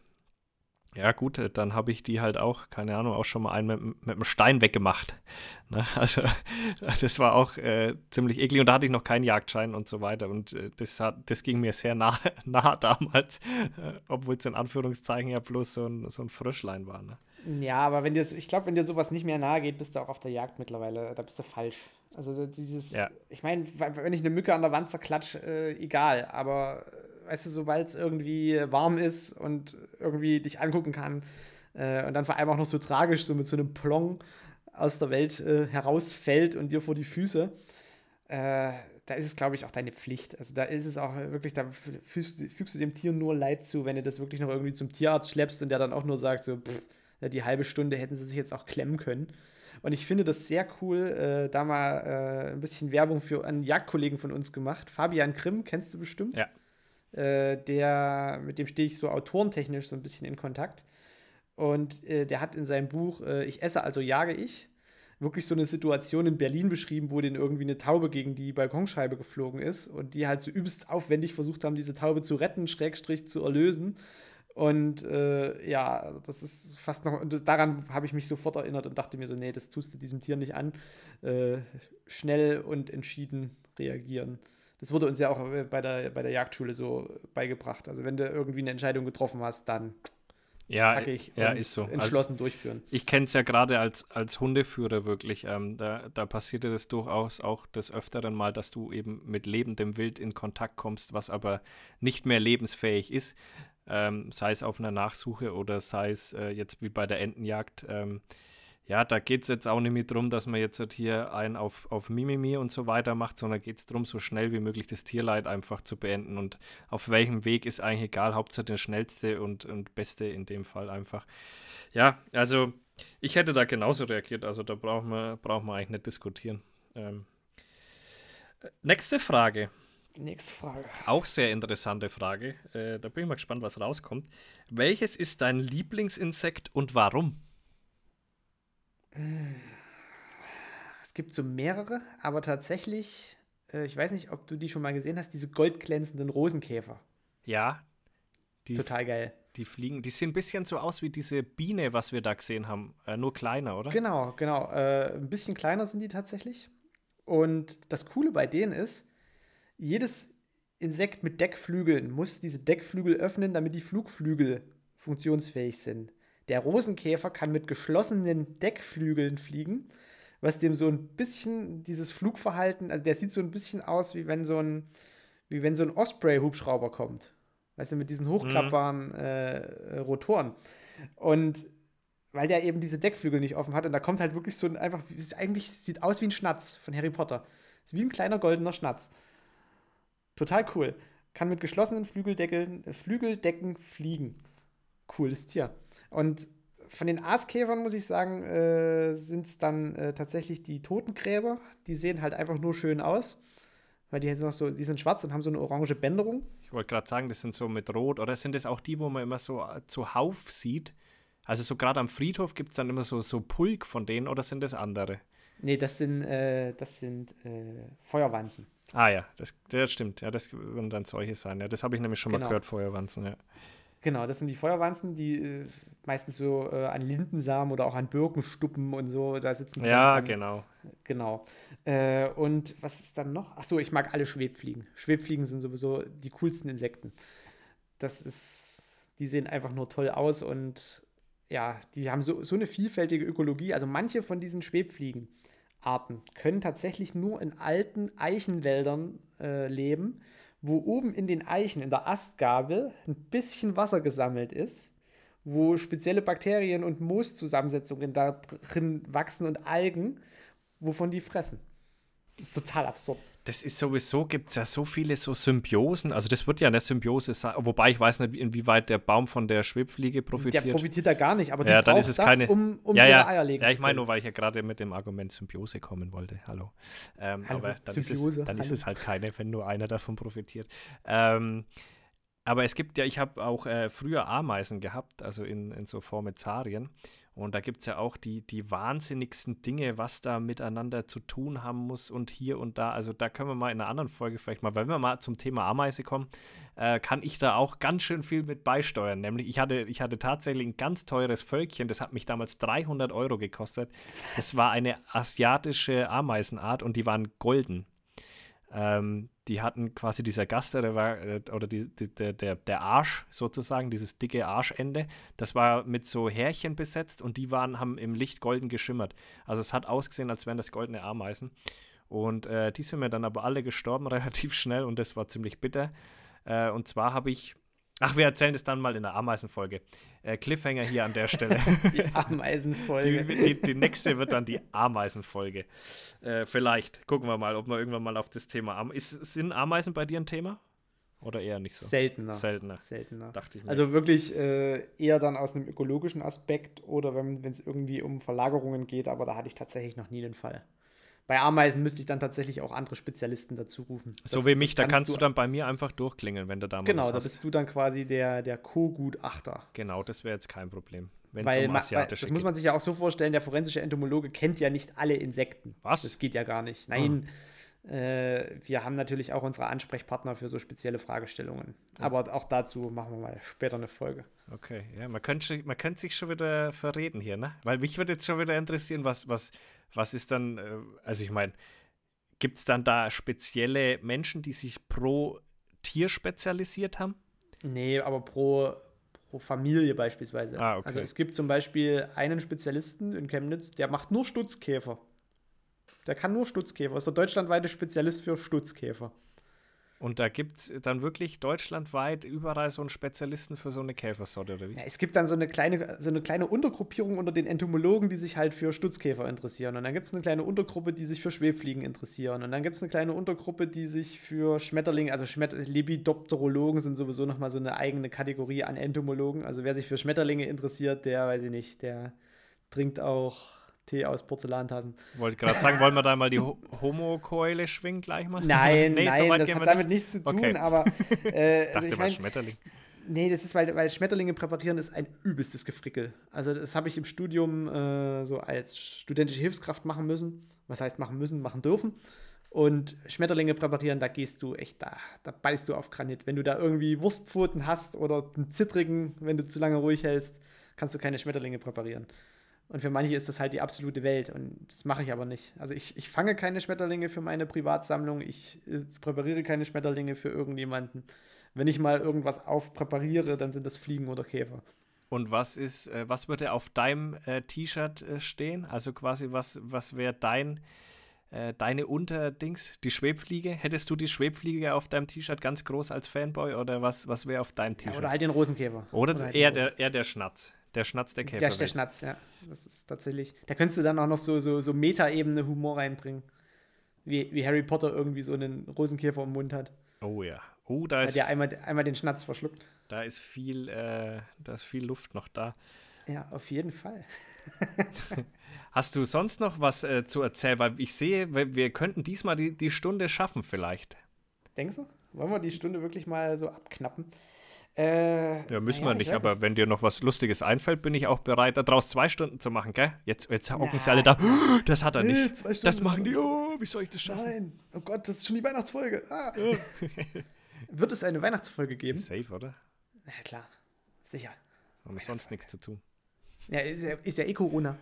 ja, gut, dann habe ich die halt auch, keine Ahnung, auch schon mal einen mit, mit einem Stein weggemacht. [laughs] Ne? Also, [laughs] das war auch äh, ziemlich eklig und da hatte ich noch keinen Jagdschein und so weiter. Und äh, das, hat, das ging mir sehr nah, [laughs] nah damals, äh, obwohl es in Anführungszeichen ja bloß so ein, so ein Fröschlein war. Ne? Ja, aber wenn dir, ich glaube, wenn dir sowas nicht mehr nahe geht, bist du auch auf der Jagd mittlerweile, da bist du falsch. Also dieses, ja. ich meine, wenn ich eine Mücke an der Wand zerklatsche, äh, egal, aber weißt du, sobald es irgendwie warm ist und irgendwie dich angucken kann äh, und dann vor allem auch noch so tragisch, so mit so einem Plong aus der Welt äh, herausfällt und dir vor die Füße, äh, da ist es, glaube ich, auch deine Pflicht. Also da ist es auch wirklich, da fügst, fügst, du dem Tier nur Leid zu, wenn du das wirklich noch irgendwie zum Tierarzt schleppst und der dann auch nur sagt, so, pff, die halbe Stunde hätten sie sich jetzt auch klemmen können. Und ich finde das sehr cool, äh, da mal äh, ein bisschen Werbung für einen Jagdkollegen von uns gemacht. Fabian Grimm, kennst du bestimmt? Ja. Äh, der, mit dem stehe ich so autorentechnisch so ein bisschen in Kontakt. Und äh, der hat in seinem Buch äh, Ich esse, also jage ich, wirklich so eine Situation in Berlin beschrieben, wo denen irgendwie eine Taube gegen die Balkonscheibe geflogen ist und die halt so übelst aufwendig versucht haben, diese Taube zu retten, Schrägstrich zu erlösen. Und äh, ja, das ist fast noch, und daran habe ich mich sofort erinnert und dachte mir so, nee, das tust du diesem Tier nicht an. Äh, schnell und entschieden reagieren. Das wurde uns ja auch äh, bei der, bei der Jagdschule so beigebracht. Also wenn du irgendwie eine Entscheidung getroffen hast, dann ja, zackig ja, ist so. entschlossen also, durchführen. Ich kenne es ja gerade als, als Hundeführer wirklich. Ähm, da, da passierte das durchaus auch des Öfteren mal, dass du eben mit lebendem Wild in Kontakt kommst, was aber nicht mehr lebensfähig ist. Ähm, sei es auf einer Nachsuche oder sei es äh, jetzt wie bei der Entenjagd. Ähm, ja, da geht es jetzt auch nicht mehr darum, dass man jetzt hier einen auf, auf Mimimi und so weiter macht, sondern geht es darum, so schnell wie möglich das Tierleid einfach zu beenden. Und auf welchem Weg ist eigentlich egal, Hauptsache der schnellste und, und beste in dem Fall einfach. Ja, also ich hätte da genauso reagiert, also da brauchen wir, brauchen wir eigentlich nicht diskutieren. Ähm, nächste Frage. Nächste Frage. Auch sehr interessante Frage. Äh, da bin ich mal gespannt, was rauskommt. Welches ist dein Lieblingsinsekt und warum? Es gibt so mehrere, aber tatsächlich, äh, ich weiß nicht, ob du die schon mal gesehen hast, diese goldglänzenden Rosenkäfer. Ja. Total geil. Die fliegen, die sehen ein bisschen so aus wie diese Biene, was wir da gesehen haben, äh, nur kleiner, oder? Genau, genau. Äh, ein bisschen kleiner sind die tatsächlich. Und das Coole bei denen ist, jedes Insekt mit Deckflügeln muss diese Deckflügel öffnen, damit die Flugflügel funktionsfähig sind. Der Rosenkäfer kann mit geschlossenen Deckflügeln fliegen, was dem so ein bisschen dieses Flugverhalten, also der sieht so ein bisschen aus, wie wenn so ein, wie wenn so ein Osprey-Hubschrauber kommt. Weißt du, mit diesen hochklappbaren mhm. äh, Rotoren. Und weil der eben diese Deckflügel nicht offen hat und da kommt halt wirklich so ein einfach, es eigentlich sieht aus wie ein Schnatz von Harry Potter. Ist wie ein kleiner goldener Schnatz. Total cool. Kann mit geschlossenen Flügeldeckeln, Flügeldecken fliegen. Cooles Tier. Und von den Aaskäfern muss ich sagen, äh, sind es dann äh, tatsächlich die Totengräber. Die sehen halt einfach nur schön aus. Weil die, noch so, die sind schwarz und haben so eine orange Bänderung. Ich wollte gerade sagen, das sind so mit Rot. Oder sind das auch die, wo man immer so zuhauf sieht? Also so gerade am Friedhof gibt es dann immer so, so Pulk von denen oder sind das andere? Nee, das sind, äh, das sind äh, Feuerwanzen. Ah ja, das, das stimmt. Ja, das würden dann solche sein. Ja, das habe ich nämlich schon genau. mal gehört, Feuerwanzen, ja. Genau, das sind die Feuerwanzen, die äh, meistens so äh, an Lindensamen oder auch an Birkenstuppen und so, da sitzen die. Ja, genau. Genau. Äh, und was ist dann noch? Achso, ich mag alle Schwebfliegen. Schwebfliegen sind sowieso die coolsten Insekten. Das ist, die sehen einfach nur toll aus und ja, die haben so, so eine vielfältige Ökologie. Also manche von diesen Schwebfliegenarten können tatsächlich nur in alten Eichenwäldern äh, leben, wo oben in den Eichen, in der Astgabel, ein bisschen Wasser gesammelt ist, wo spezielle Bakterien und Mooszusammensetzungen da drin wachsen und Algen, wovon die fressen. Das ist total absurd das ist sowieso, gibt es ja so viele so Symbiosen. Also das wird ja eine Symbiose sein, wobei ich weiß nicht, inwieweit der Baum von der Schwebfliege profitiert. Der profitiert da gar nicht, aber ja, dann ist es das, keine, um, um ja, ja, Eier legen Ja, ich meine nur, weil ich ja gerade mit dem Argument Symbiose kommen wollte. Hallo. Ähm, Hallo aber dann, ist es, dann ist es, halt keine, wenn nur einer davon profitiert. Ähm, aber es gibt ja, ich habe auch äh, früher Ameisen gehabt, also in, in so Formezarien. Und da gibt es ja auch die, die wahnsinnigsten Dinge, was da miteinander zu tun haben muss und hier und da. Also da können wir mal in einer anderen Folge vielleicht mal, weil wir mal zum Thema Ameise kommen, äh, kann ich da auch ganz schön viel mit beisteuern. Nämlich ich hatte, ich hatte tatsächlich ein ganz teures Völkchen, das hat mich damals 300 Euro gekostet. Das war eine asiatische Ameisenart und die waren golden. Ähm, die hatten quasi dieser Gaster, der war, äh, oder die, die, der, der, der Arsch sozusagen, dieses dicke Arschende, das war mit so Härchen besetzt und die waren, haben im Licht golden geschimmert. Also es hat ausgesehen, als wären das goldene Ameisen. Und äh, die sind mir dann aber alle gestorben [laughs] relativ schnell und das war ziemlich bitter. Äh, und zwar habe ich Ach, wir erzählen das dann mal in der Ameisenfolge. Äh, Cliffhanger hier an der Stelle. [laughs] Die Ameisenfolge. Die, die, die, nächste wird dann die Ameisenfolge. Äh, vielleicht. Gucken wir mal, ob wir irgendwann mal auf das Thema Am Ist, Sind Ameisen bei dir ein Thema? Oder eher nicht so? Seltener. Seltener. Seltener. Dachte ich mir. Also wirklich äh, eher dann aus einem ökologischen Aspekt oder wenn es irgendwie um Verlagerungen geht, aber da hatte ich tatsächlich noch nie den Fall. Bei Ameisen müsste ich dann tatsächlich auch andere Spezialisten dazu rufen. so wie mich, da kannst du, dann bei mir einfach durchklingeln, wenn du da mal Genau, da bist du dann quasi der, der Co-Gutachter. Genau, das wäre jetzt kein Problem. Weil, um weil das muss man sich ja auch so vorstellen, der forensische Entomologe kennt ja nicht alle Insekten. Was? Das geht ja gar nicht. Nein, ah. äh, wir haben natürlich auch unsere Ansprechpartner für so spezielle Fragestellungen. Ja. Aber auch dazu machen wir mal später eine Folge. Okay, ja, man könnte, man könnte sich schon wieder verreden hier, ne? Weil mich würde jetzt schon wieder interessieren, was, was was ist dann, äh, also ich meine, gibt es dann da spezielle Menschen, die sich pro Tier spezialisiert haben? Nee, aber pro, pro Familie beispielsweise. Ah, okay. Also es gibt zum Beispiel einen Spezialisten in Chemnitz, der macht nur Stutzkäfer. Der kann nur Stutzkäfer, ist der deutschlandweite Spezialist für Stutzkäfer. Und da gibt es dann wirklich deutschlandweit überall so einen Spezialisten für so eine Käfersorte, oder wie? Ja, es gibt dann so eine, kleine, so eine kleine Untergruppierung unter den Entomologen, die sich halt für Stutzkäfer interessieren. Und dann gibt es eine kleine Untergruppe, die sich für Schwebfliegen interessieren. Und dann gibt es eine kleine Untergruppe, die sich für Schmetterlinge, also Schmet Lepidopterologen sind sowieso nochmal so eine eigene Kategorie an Entomologen. Also wer sich für Schmetterlinge interessiert, der, weiß ich nicht, der trinkt auch Tee aus Porzellantassen. Wollte gerade sagen, wollen wir da mal die Homo-Keule schwingen gleich mal? Nein, [laughs] nee, nein, so das hat damit nicht. nichts zu tun, okay. aber [laughs] äh, also ich mein, Schmetterling. Nee, das ist, weil, weil Schmetterlinge präparieren ist ein übelstes Gefrickel. Also das habe ich im Studium äh, so als studentische Hilfskraft machen müssen. Was heißt machen müssen, machen dürfen. Und Schmetterlinge präparieren, da gehst du echt, da, da beißt du auf Granit. Wenn du da irgendwie Wurstpfoten hast oder einen zittrigen, wenn du zu lange ruhig hältst, kannst du keine Schmetterlinge präparieren Und für manche ist das halt die absolute Welt und das mache ich aber nicht. Also ich, ich fange keine Schmetterlinge für meine Privatsammlung, ich äh, präpariere keine Schmetterlinge für irgendjemanden. Wenn ich mal irgendwas aufpräpariere, dann sind das Fliegen oder Käfer. Und was ist, äh, was würde auf deinem äh, T-Shirt äh, stehen? Also quasi, was, was wäre dein, äh, deine Unterdings, die Schwebfliege? Hättest du die Schwebfliege auf deinem T-Shirt ganz groß als Fanboy oder was, was wäre auf deinem T-Shirt? Ja, oder halt den Rosenkäfer. Oder, halt eher, den der, eher der Schnatz. Der Schnatz der Käfer. Der, der Schnatz, ja. Das ist tatsächlich. Da könntest du dann auch noch so, so, so Meta-Ebene Humor reinbringen. Wie, wie Harry Potter irgendwie so einen Rosenkäfer im Mund hat. Oh ja. Oh, da Hat ist, ja einmal, einmal den Schnatz verschluckt. da ist viel, äh, da ist viel Luft noch da. Ja, auf jeden Fall. [laughs] Hast du sonst noch was äh, zu erzählen? Weil ich sehe, wir, wir könnten diesmal die, die Stunde schaffen vielleicht. Denkst du? Wollen wir die Stunde wirklich mal so abknappen? Äh, Ja, müssen naja, wir nicht, aber wenn dir noch was Lustiges einfällt, bin ich auch bereit, daraus zwei Stunden zu machen, gell? Jetzt, jetzt hocken sie alle da. [gasps] Das hat er Nee, nicht. zwei Stunden das machen die. Oh, wie soll ich das schaffen? Nein, oh Gott, das ist schon die Weihnachtsfolge. Ah. [laughs] Wird es eine Weihnachtsfolge geben? Safe, oder? Na klar, sicher. Haben wir sonst nichts zu tun. Ja, ist ja, ist ja eh Corona.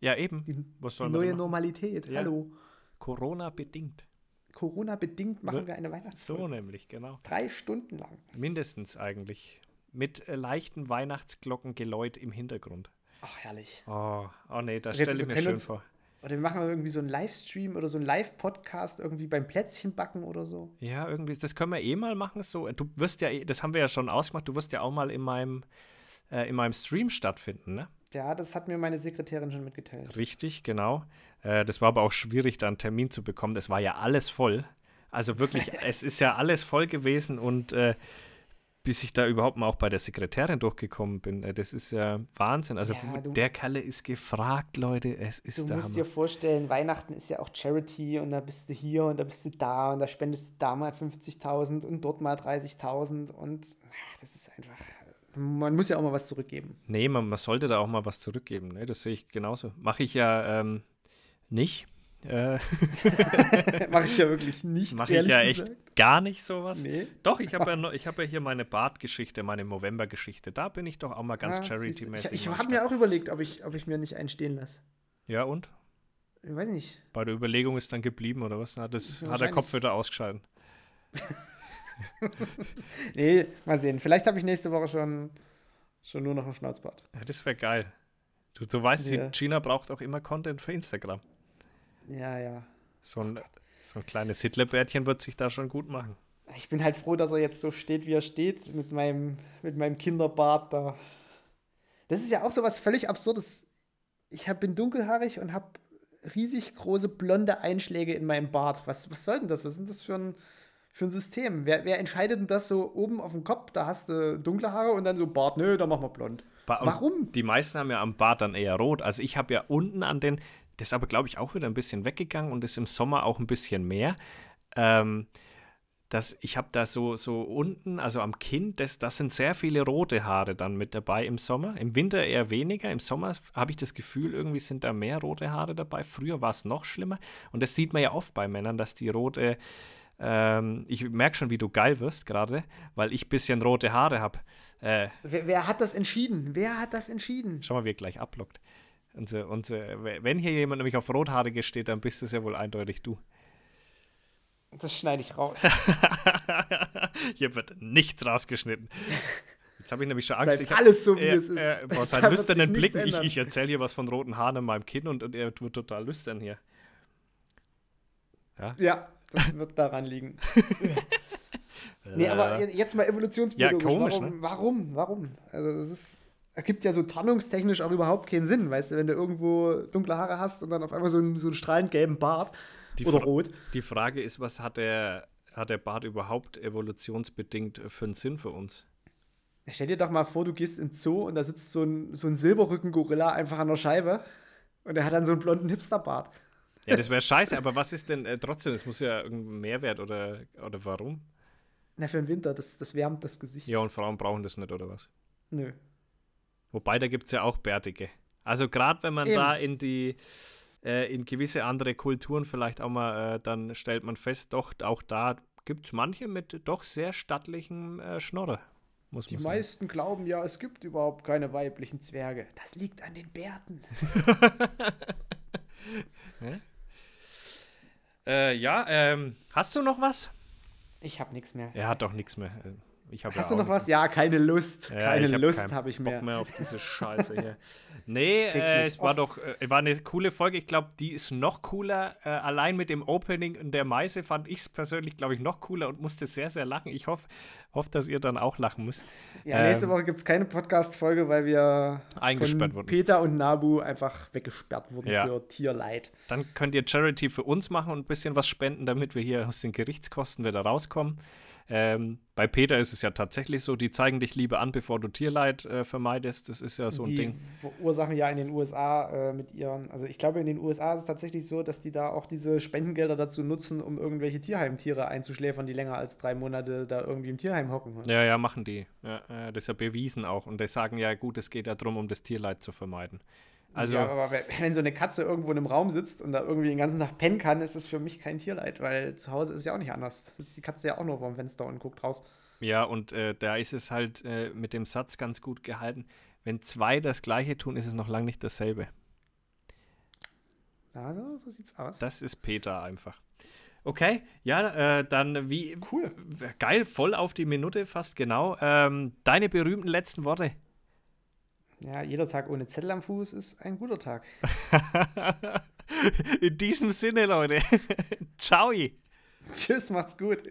Ja, eben. Die, Was die neue machen? Normalität. Ja. Hallo. Corona bedingt. Corona-bedingt machen wir eine So Weihnachtsfolge. nämlich, genau. Drei Stunden lang. Mindestens eigentlich. Mit äh, leichten Weihnachtsglockengeläut im Hintergrund. Ach, herrlich. Oh, oh nee, das stelle ich mir schön uns- vor. Oder wir machen irgendwie so einen Livestream oder so einen Live-Podcast irgendwie beim Plätzchen backen oder so. Ja, irgendwie, das können wir eh mal machen. So, du wirst ja, eh- das haben wir ja schon ausgemacht, du wirst ja auch mal in meinem, äh, in meinem Stream stattfinden, ne? Ja, das hat mir meine Sekretärin schon mitgeteilt. Richtig, genau. Äh, das war aber auch schwierig, da einen Termin zu bekommen. Das war ja alles voll. Also wirklich, [laughs] es ist ja alles voll gewesen und äh, bis ich da überhaupt mal auch bei der Sekretärin durchgekommen bin, äh, das ist ja Wahnsinn. Also Ja, du- der Kalle ist gefragt, Leute. Es ist Du musst Hammer. dir vorstellen, Weihnachten ist ja auch Charity und da bist du hier und da bist du da und da spendest du da mal 50.000 und dort mal 30.000 und ach, das ist einfach, man muss ja auch mal was zurückgeben. Nee, man, man sollte da auch mal was zurückgeben. Ne? Das sehe ich genauso. Mache ich ja ähm, nicht. Äh, [laughs] Mache ich ja wirklich nicht. Mache ich ja echt gesagt. gar nicht sowas. Nee. Doch, ich habe ja, ich hab ja hier meine Bart-Geschichte, meine Movember-Geschichte. Da bin ich doch auch mal ganz Ah, charity-mäßig. Ich, ich habe mir auch überlegt, ob ich, ob ich mir nicht einen stehen lasse. Ja, und? Ich weiß nicht. Bei der Überlegung ist dann geblieben, oder was? Hat, das, hat der. Kopf wieder ausgeschalten. [laughs] Nee, mal sehen. Vielleicht habe ich nächste Woche schon, schon nur noch ein Schnauzbart. Ja, das wäre geil. Du, du weißt, Ja. Gina braucht auch immer Content für Instagram. Ja, ja. So ein, so ein kleines Hitlerbärtchen wird sich da schon gut machen. Ich bin halt froh, dass er jetzt so steht, wie er steht, mit meinem, mit meinem Kinderbart da. Das ist ja auch so was völlig Absurdes. Ich hab, bin dunkelhaarig und habe riesig große blonde Einschläge in meinem Bart. Was, was soll denn das? Was ist denn das für ein, für ein System? Wer, wer entscheidet denn das so oben auf dem Kopf? Da hast du dunkle Haare und dann so Bart. Nö, dann machen wir blond. Ba- Warum? Die meisten haben ja am Bart dann eher rot. Also ich habe ja unten an den, das ist aber glaube ich auch wieder ein bisschen weggegangen und ist im Sommer auch ein bisschen mehr. Ähm, das, ich habe da so, so unten, also am Kinn, das, das sind sehr viele rote Haare dann mit dabei im Sommer. Im Winter eher weniger. Im Sommer habe ich das Gefühl, irgendwie sind da mehr rote Haare dabei. Früher war es noch schlimmer. Und das sieht man ja oft bei Männern, dass die rote, ähm, ich merke schon, wie du geil wirst gerade, weil ich ein bisschen rote Haare habe. Äh, Wer, wer hat das entschieden? Wer hat das entschieden? Schau mal, wie er gleich ablockt. Und, und, wenn hier jemand nämlich auf Rothaarige steht, dann bist es ja wohl eindeutig du. Das schneide ich raus. [laughs] hier wird nichts rausgeschnitten. Jetzt habe ich nämlich schon Es Angst. Ich hab- alles so, wie er, es ist. [laughs] Boah, Da sein lüsternen Blick. Ich, ich erzähle hier was von roten Haaren in meinem Kinn und, und er wird total lüstern hier. Ja, das wird daran liegen. [laughs] nee, aber Äh, jetzt mal evolutionsbiologisch. Ja, komisch, warum, ne? warum? Warum? Also das ist, ergibt ja so tarnungstechnisch auch überhaupt keinen Sinn, weißt du, wenn du irgendwo dunkle Haare hast und dann auf einmal so einen, so einen strahlend gelben Bart die, oder Fra rot. die Frage ist, was hat der, hat der Bart überhaupt evolutionsbedingt für einen Sinn für uns? Stell dir doch mal vor, du gehst ins Zoo und da sitzt so ein, so ein Silberrücken-Gorilla einfach an der Scheibe und er hat dann so einen blonden Hipsterbart. Ja, das wäre scheiße, aber was ist denn äh, trotzdem? Es muss ja irgendein Mehrwert oder, oder warum? Na, für den Winter, das, das wärmt das Gesicht. Ja, und Frauen brauchen das nicht, oder was? Nö. Wobei, da gibt es ja auch Bärtige. Also gerade wenn man Eben. da in die, äh, in gewisse andere Kulturen vielleicht auch mal, äh, dann stellt man fest, doch, auch da gibt es manche mit doch sehr stattlichem äh, Schnorre. muss Die man sagen. meisten glauben ja, es gibt überhaupt keine weiblichen Zwerge. Das liegt an den Bärten. [laughs] Äh, ja, ähm, hast du noch was? Ich habe nichts mehr. Er hat doch nichts mehr. Ich hab Hast ja du noch was? Ja, keine Lust. Ja, keine ich hab Lust habe ich Bock mehr. mehr auf diese Scheiße hier. [laughs] Nee, äh, es war doch äh, war eine coole Folge. Ich glaube, die ist noch cooler. Äh, allein mit dem Opening und der Meise fand ich es persönlich, glaube ich, noch cooler und musste sehr, sehr lachen. Ich hoffe, hoff, dass ihr dann auch lachen müsst. Ja, nächste Ähm, Woche gibt es keine Podcast-Folge, weil wir Eingesperrt von wurden. Peter und Nabu einfach weggesperrt wurden Ja. für Tierleid. Dann könnt ihr Charity für uns machen und ein bisschen was spenden, damit wir hier aus den Gerichtskosten wieder rauskommen. Ähm, bei Peter ist es ja tatsächlich so, die zeigen dich lieber an, bevor du Tierleid äh, vermeidest. Das ist ja so ein die Ding. verursachen ja in den USA äh, mit ihren, also ich glaube, in den USA ist es tatsächlich so, dass die da auch diese Spendengelder dazu nutzen, um irgendwelche Tierheimtiere einzuschläfern, die länger als drei Monate da irgendwie im Tierheim hocken. Ja, ja, machen die. Ja, äh, das ist ja bewiesen auch. Und die sagen ja, gut, es geht ja darum, um das Tierleid zu vermeiden. Also, ja, aber wenn- so eine Katze irgendwo in einem Raum sitzt und da irgendwie den ganzen Tag pennen kann, ist das für mich kein Tierleid, weil zu Hause ist es ja auch nicht anders. Da sitzt die Katze ja auch nur vorm Fenster und guckt raus. ja, und äh, da ist es halt äh, mit dem Satz ganz gut gehalten. Wenn zwei das Gleiche tun, ist es noch lange nicht dasselbe. Ja, so, so sieht's aus. Das ist Peter einfach. Okay, ja, äh, dann wie. Cool. Geil, voll auf die Minute, fast genau. Ähm, deine berühmten letzten Worte. Ja, jeder Tag ohne Zettel am Fuß ist ein guter Tag. [laughs] In diesem Sinne, Leute. [laughs] Ciao. Tschüss, macht's gut.